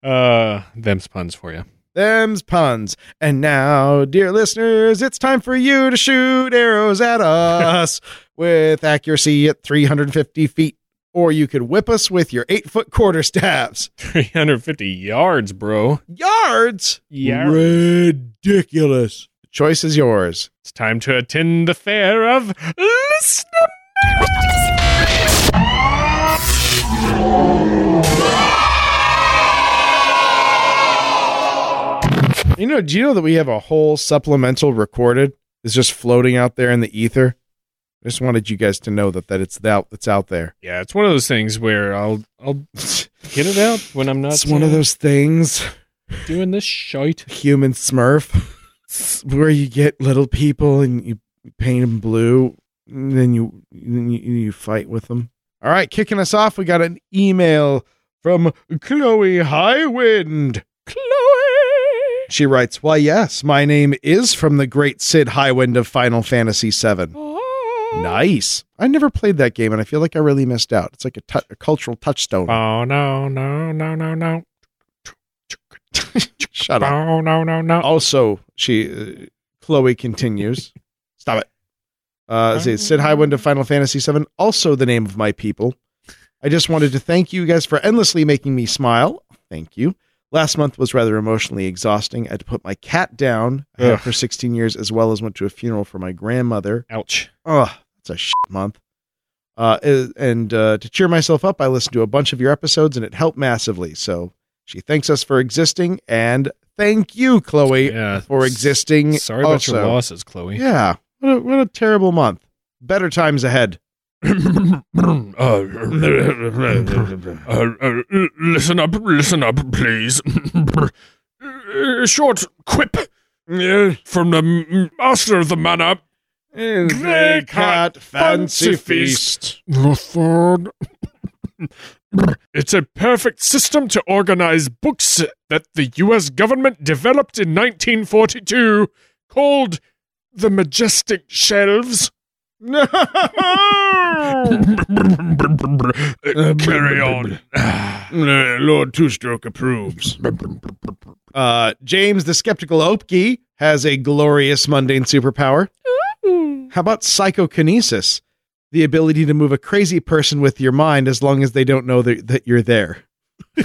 Uh, them's puns for you. Them's puns. And now, dear listeners, it's time for you to shoot arrows at us with accuracy at 350 feet. Or you could whip us with your eight foot quarter staffs. 350 yards, bro. Yards? Yards. Ridiculous. The choice is yours. It's time to attend the fair of listener. You know, do you know that we have a whole supplemental recorded? It's just floating out there in the ether. I just wanted you guys to know that that it's out that's out there. Yeah, it's one of those things where I'll I'll get it out when I'm not. It's one of those things, doing this shite. human Smurf, where you get little people and you paint them blue, and then you then you, you fight with them. All right, kicking us off, we got an email from Chloe Highwind. Chloe. She writes, "Why, yes, my name is from the great Cid Highwind of Final Fantasy VII. Nice. I never played that game, and I feel like I really missed out. It's like a, cultural touchstone. Oh no no no no no. Shut up. Oh no no no. Also, she, uh, Chloe continues. Stop it. Uh, says, Cid Highwind of Final Fantasy VII, also the name of my people. I just wanted to thank you guys for endlessly making me smile. Thank you. Last month was rather emotionally exhausting. I had to put my cat down. I had for 16 years, as well as went to a funeral for my grandmother. Ouch. Oh, that's a shit month. Uh, and uh, to cheer myself up, I listened to a bunch of your episodes, and it helped massively. So She thanks us for existing, and thank you, Chloe, Yeah. for existing. Sorry about your losses, Chloe. Yeah, what a, what a terrible month. Better times ahead. Uh, uh, uh, listen up, listen up, please. Short quip from the master of the manor. They cat fancy feast. The third. It's a perfect system to organize books that the U.S. government developed in 1942 called the Majestic Shelves. No. Carry on. Lord Two Stroke approves. Uh, James the Skeptical Opke has a glorious mundane superpower. How about psychokinesis? The ability to move a crazy person with your mind as long as they don't know that, that you're there.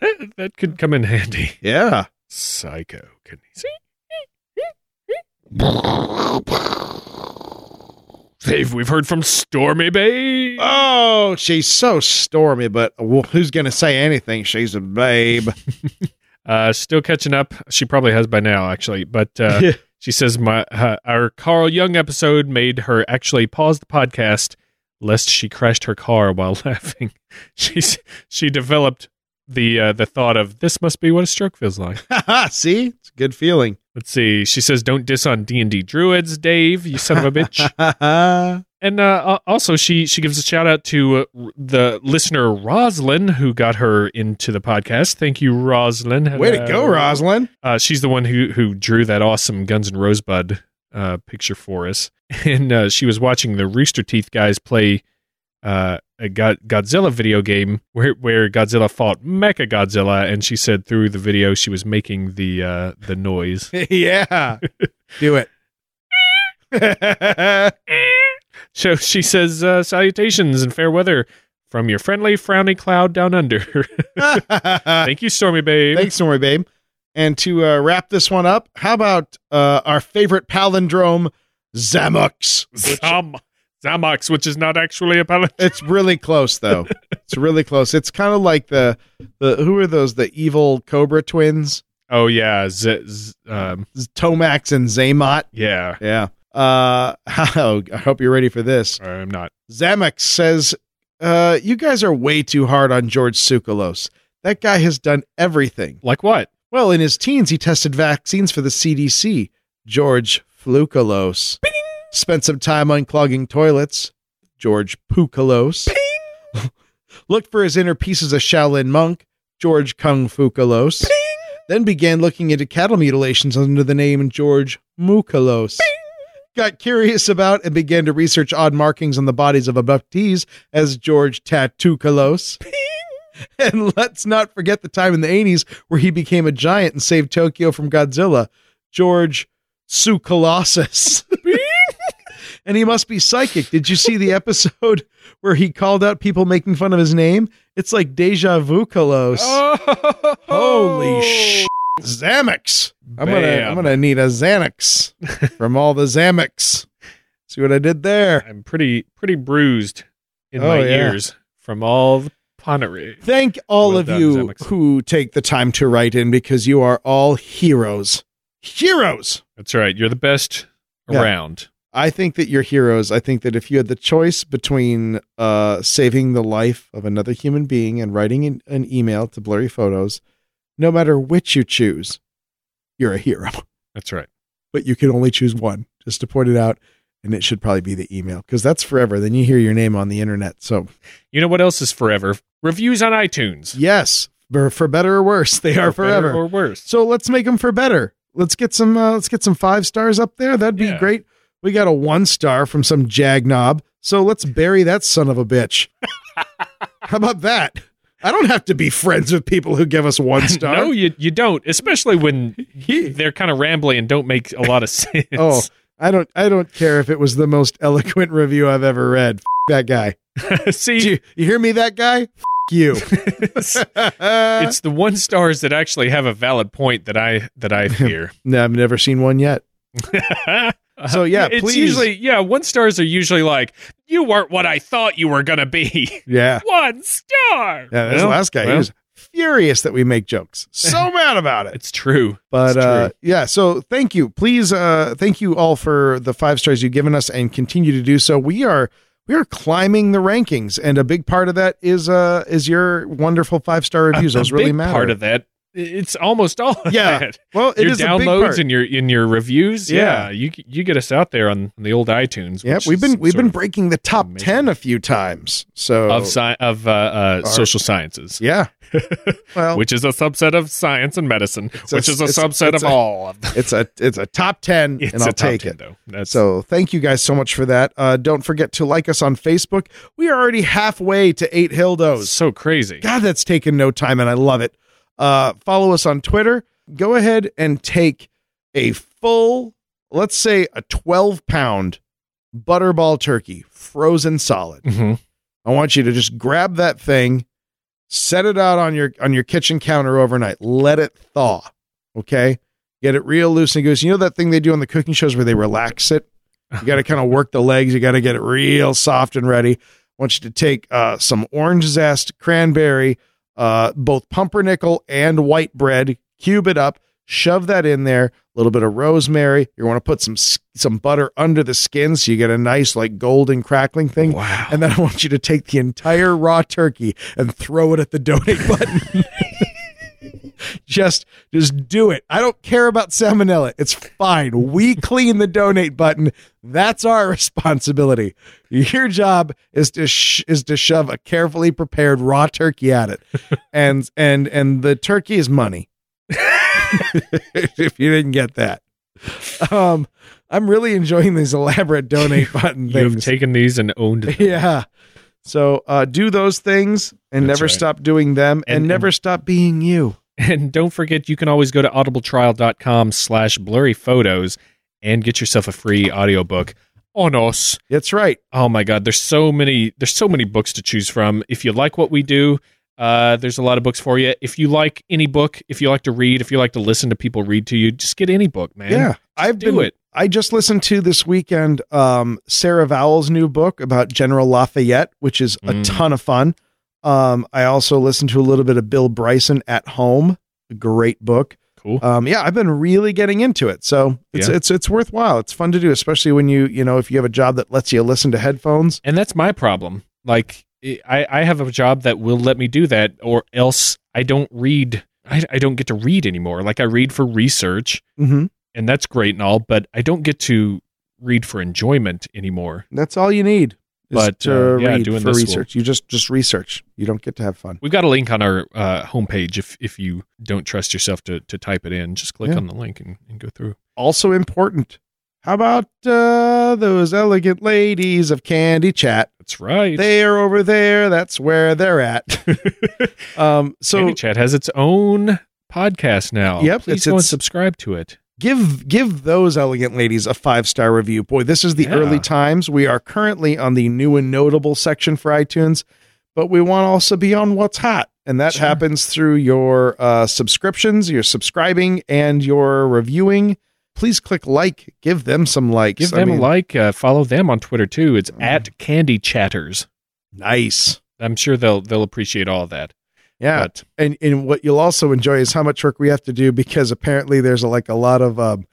That, that could come in handy. yeah. Psycho. Dave, we've heard from Stormy Bay. Oh, she's so stormy, but who's going to say anything? She's a babe. Uh, still catching up. She probably has by now, actually. But uh, she says my uh, our Carl Jung episode made her actually pause the podcast lest she crashed her car while laughing. She's she developed the uh, the thought of this must be what a stroke feels like. See? It's a good feeling. Let's see. She says, "Don't diss on D and D druids, Dave. You son of a bitch." And uh, also, she she gives a shout out to uh, the listener Roslyn who got her into the podcast. Thank you, Roslyn. Way to go, Hello. Rosalind. Uh, she's the one who who drew that awesome Guns and Rosebud uh, picture for us, and uh, she was watching the Rooster Teeth guys play uh, a God- Godzilla video game where where Godzilla fought Mecha Godzilla, and she said through the video she was making the uh, the noise. yeah. Do it. So she says, uh, "Salutations and fair weather from your friendly frowny cloud down under." Thank you, Stormy Babe. Thanks, Stormy Babe. And to uh, wrap this one up, how about uh, our favorite palindrome, Zamux? Zam- Zamox, which is not actually a palate. It's really close, though. it's really close. It's kind of like the the who are those? The evil Cobra twins, Oh yeah, Z- Z- um, Tomax and Xamot. yeah. Yeah. Uh, I hope you're ready for this. I'm not. Zamox says, uh, "You guys are way too hard on George Tsoukalos. That guy has done everything. Like what? Well, in his teens, he tested vaccines for the CDC. George Flukalos. Spent some time unclogging toilets. George Pukalos. Looked for his inner pieces of Shaolin monk. George Kung Fukalos. Then began looking into cattle mutilations under the name George Mukalos. Got curious about and began to research odd markings on the bodies of abductees as George Tattookalos. And let's not forget the time in the 80s where he became a giant and saved Tokyo from Godzilla. George Sue Colossus. and he must be psychic. Did you see the episode where he called out people making fun of his name? It's like deja vu Colos. Oh, Holy shit. Xanax. I'm gonna I'm gonna need a Xanax from all the Xanax. See what I did there? I'm pretty pretty bruised in Oh, my yeah. ears from all the punnery. Thank all Well of done, you Xanax. who take the time to write in because you are all heroes. Heroes. That's right. You're the best Yeah. around. I think that you're heroes. I think that if you had the choice between uh, saving the life of another human being and writing an, an email to blurry photos, no matter which you choose, you're a hero. That's right. But you can only choose one, just to point it out. And it should probably be the email because that's forever. Then you hear your name on the internet. So, You know what else is forever? Reviews on iTunes. yes, for, for better or worse, they are For better forever. or worse. So let's make them for better. Let's get some. Uh, let's get some five stars up there. That'd be Yeah. great. We got a one star from some jagnob. So let's bury that son of a bitch. How about that? I don't have to be friends with people who give us one star. No, you you don't. Especially when they're kind of rambly and don't make a lot of sense. oh, I don't. I don't care if it was the most eloquent review I've ever read. F- that guy. see, you, you hear me? That guy. F- you. it's the one stars that actually have a valid point that I that I fear. no, I've never seen one yet. So yeah, it's please. usually yeah. One stars are usually like you weren't what I thought you were gonna be. yeah. One star. Yeah, this Well, last guy, he was furious that we make jokes. So mad about it. It's true. But It's uh, true. yeah, so thank you. Please, uh, thank you all for the five stars you've given us, and continue to do so. We are we are climbing the rankings, and a big part of that is uh is your wonderful five star reviews. A Those really big matter. Part of that. It's almost all. Yeah. that. well, it your is a big downloads and your in your reviews. Yeah. Yeah, you you get us out there on the old iTunes. yeah, we've been we've been breaking the top amazing. ten a few times. So of sci- of uh, uh, Our- social sciences, yeah, well, which is a subset of science and medicine, a- which is a subset of a- all of them. it's a it's a top ten, It's and I'll a take 10, it. though. That's So thank you guys so much for that. Uh, don't forget to like us on Facebook. We are already halfway to eight Hildos. so crazy. God, that's taken no time, and I love it. Uh, follow us on Twitter. Go ahead and take a full, let's say a 12 pound butterball turkey, frozen solid. Mhm. I want you to just grab that thing, set it out on your on your kitchen counter overnight. Let it thaw. Okay? Get it real loose and goose. You know that thing they do on the cooking shows where they relax it? You got to kind of work the legs. You got to get it real soft and ready. I want you to take uh, some orange zest, cranberry, uh, both pumpernickel and white bread, cube it up, shove that in there. A little bit of rosemary. You want to put some some butter under the skin so you get a nice like golden crackling thing. Wow. And then I want you to take the entire raw turkey and throw it at the donate button. just just do it. I don't care about salmonella. It's fine. We clean the donate button. That's our responsibility. Your job is to sh- is to shove a carefully prepared raw turkey at it. And and and the turkey is money. if you didn't get that. Um I'm really enjoying these elaborate donate button You have taken these and owned them. yeah. So uh, do those things and That's never right. stop doing them and, And- never stop being you. And don't forget, you can always go to audibletrial.com slash blurry photos and get yourself a free audiobook on us. That's right. Oh my God, there's so many, there's so many books to choose from. If you like what we do, uh, there's a lot of books for you. If you like any book, if you like to read, if you like to listen to people read to you, just get any book, man. yeah. I've do been it. I just listened to this weekend um, Sarah Vowell's new book about General Lafayette, which is a Mm. ton of fun. Um, I also listened to a little bit of Bill Bryson at home, a great book. Cool. Um, yeah, I've been really getting into it, so it's Yeah. it's it's worthwhile. It's fun to do, especially when you you know if you have a job that lets you listen to headphones. And that's my problem. Like, I, I have a job that will let me do that, or else I don't read. I, I don't get to read anymore. Like, I read for research, Mm-hmm. and that's great and all, but I don't get to read for enjoyment anymore. That's all you need. But, to uh, yeah, read doing for will- research, you just just research. You don't get to have fun. We've got a link on our uh, homepage if if you don't trust yourself to, to type it in. Just click Yeah. on the link and, and go through. Also important. How about uh, those elegant ladies of Candy Chat? That's right. They are over there. That's where they're at. um, so Candy Chat has its own podcast now. Yep, Please it's- go and subscribe to it. Give give those elegant ladies a five star review. Boy, this is the Yeah. early times. We are currently on the new and notable section for iTunes, but we want to also be on what's hot, and that Sure. happens through your uh, subscriptions, your subscribing, and your reviewing. Please click like. Give them some likes. Give I them mean, a like. Uh, follow them on Twitter too. It's Mm. at Candy Chatters. Nice. I'm sure they'll they'll appreciate all that. Yeah. But and and what you'll also enjoy is how much work we have to do because apparently there's like a lot of um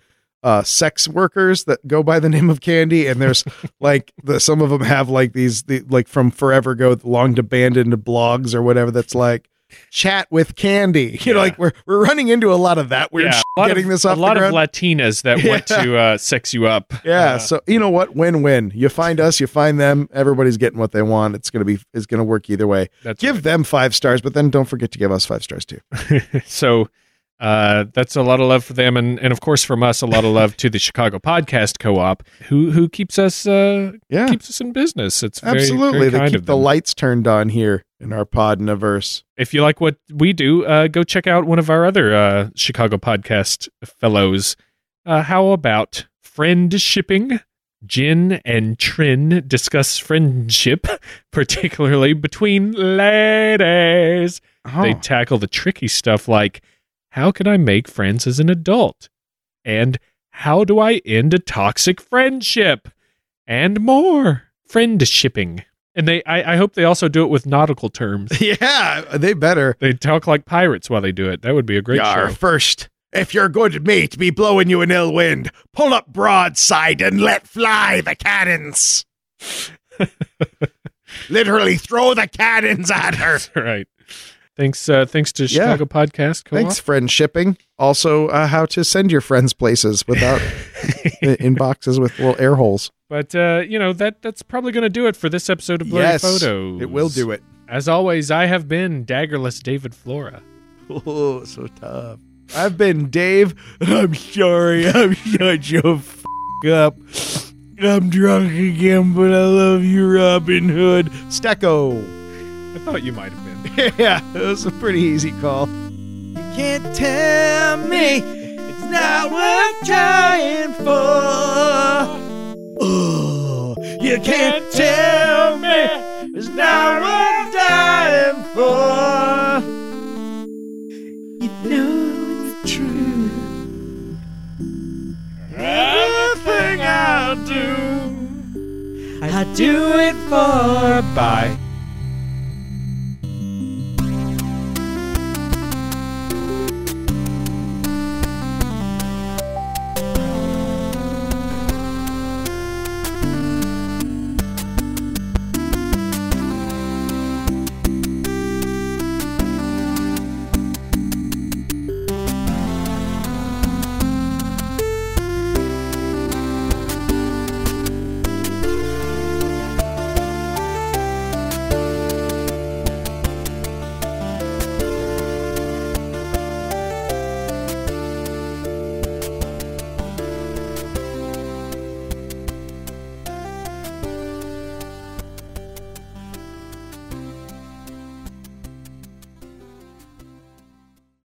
uh sex workers that go by the name of candy and there's like the some of them have like these the, like from forever ago long abandoned blogs or whatever that's like chat with candy. You know like we're we're running into a lot of that weird yeah, shit getting of, this off a lot of. Latinas that want to uh, sex you up. yeah Uh, so you know what? Win-win. You find us you find them. Everybody's getting what they want. It's gonna be it's gonna work either way. That's give right. them five stars but then don't forget to give us five stars too. So uh, that's a lot of love for them, and, and of course from us, a lot of love to the Chicago Podcast Co-op, who who keeps us uh, yeah keeps us in business. It's very, Absolutely. very they keep the lights turned on here in our pod universe. If you like what we do, uh, go check out one of our other uh, Chicago Podcast fellows. Uh, how about Friendshipping? Jin and Trin discuss friendship, particularly between ladies. They Oh, tackle the tricky stuff like how can I make friends as an adult? And How do I end a toxic friendship? And more Friendshipping. And they, I, I hope they also do it with nautical terms. yeah, they better. They talk like pirates while they do it. That would be a great Yar, show. first, if your good mate be blowing you an ill wind, pull up broadside and let fly the cannons. Literally throw the cannons at her. All right. Thanks, uh, thanks to Yeah. Chicago Podcast Co-op. Thanks, Friendshipping. Also, uh, how to send your friends places without in boxes with little air holes. But uh, you know that that's probably going to do it for this episode of Blurry Yes, Photos. It will do it. As always, I have been Daggerless David Flora. Oh, so tough. I've been Dave. I'm sorry. I'm such a f- up. I'm drunk again, but I love you, Robin Hood. Stecco. I thought you might have. yeah, it was a pretty easy call. You can't tell me it's not worth trying for. Oh, you can't tell me it's not worth dying for. You know it's true. Everything I do, I do it for. Bye.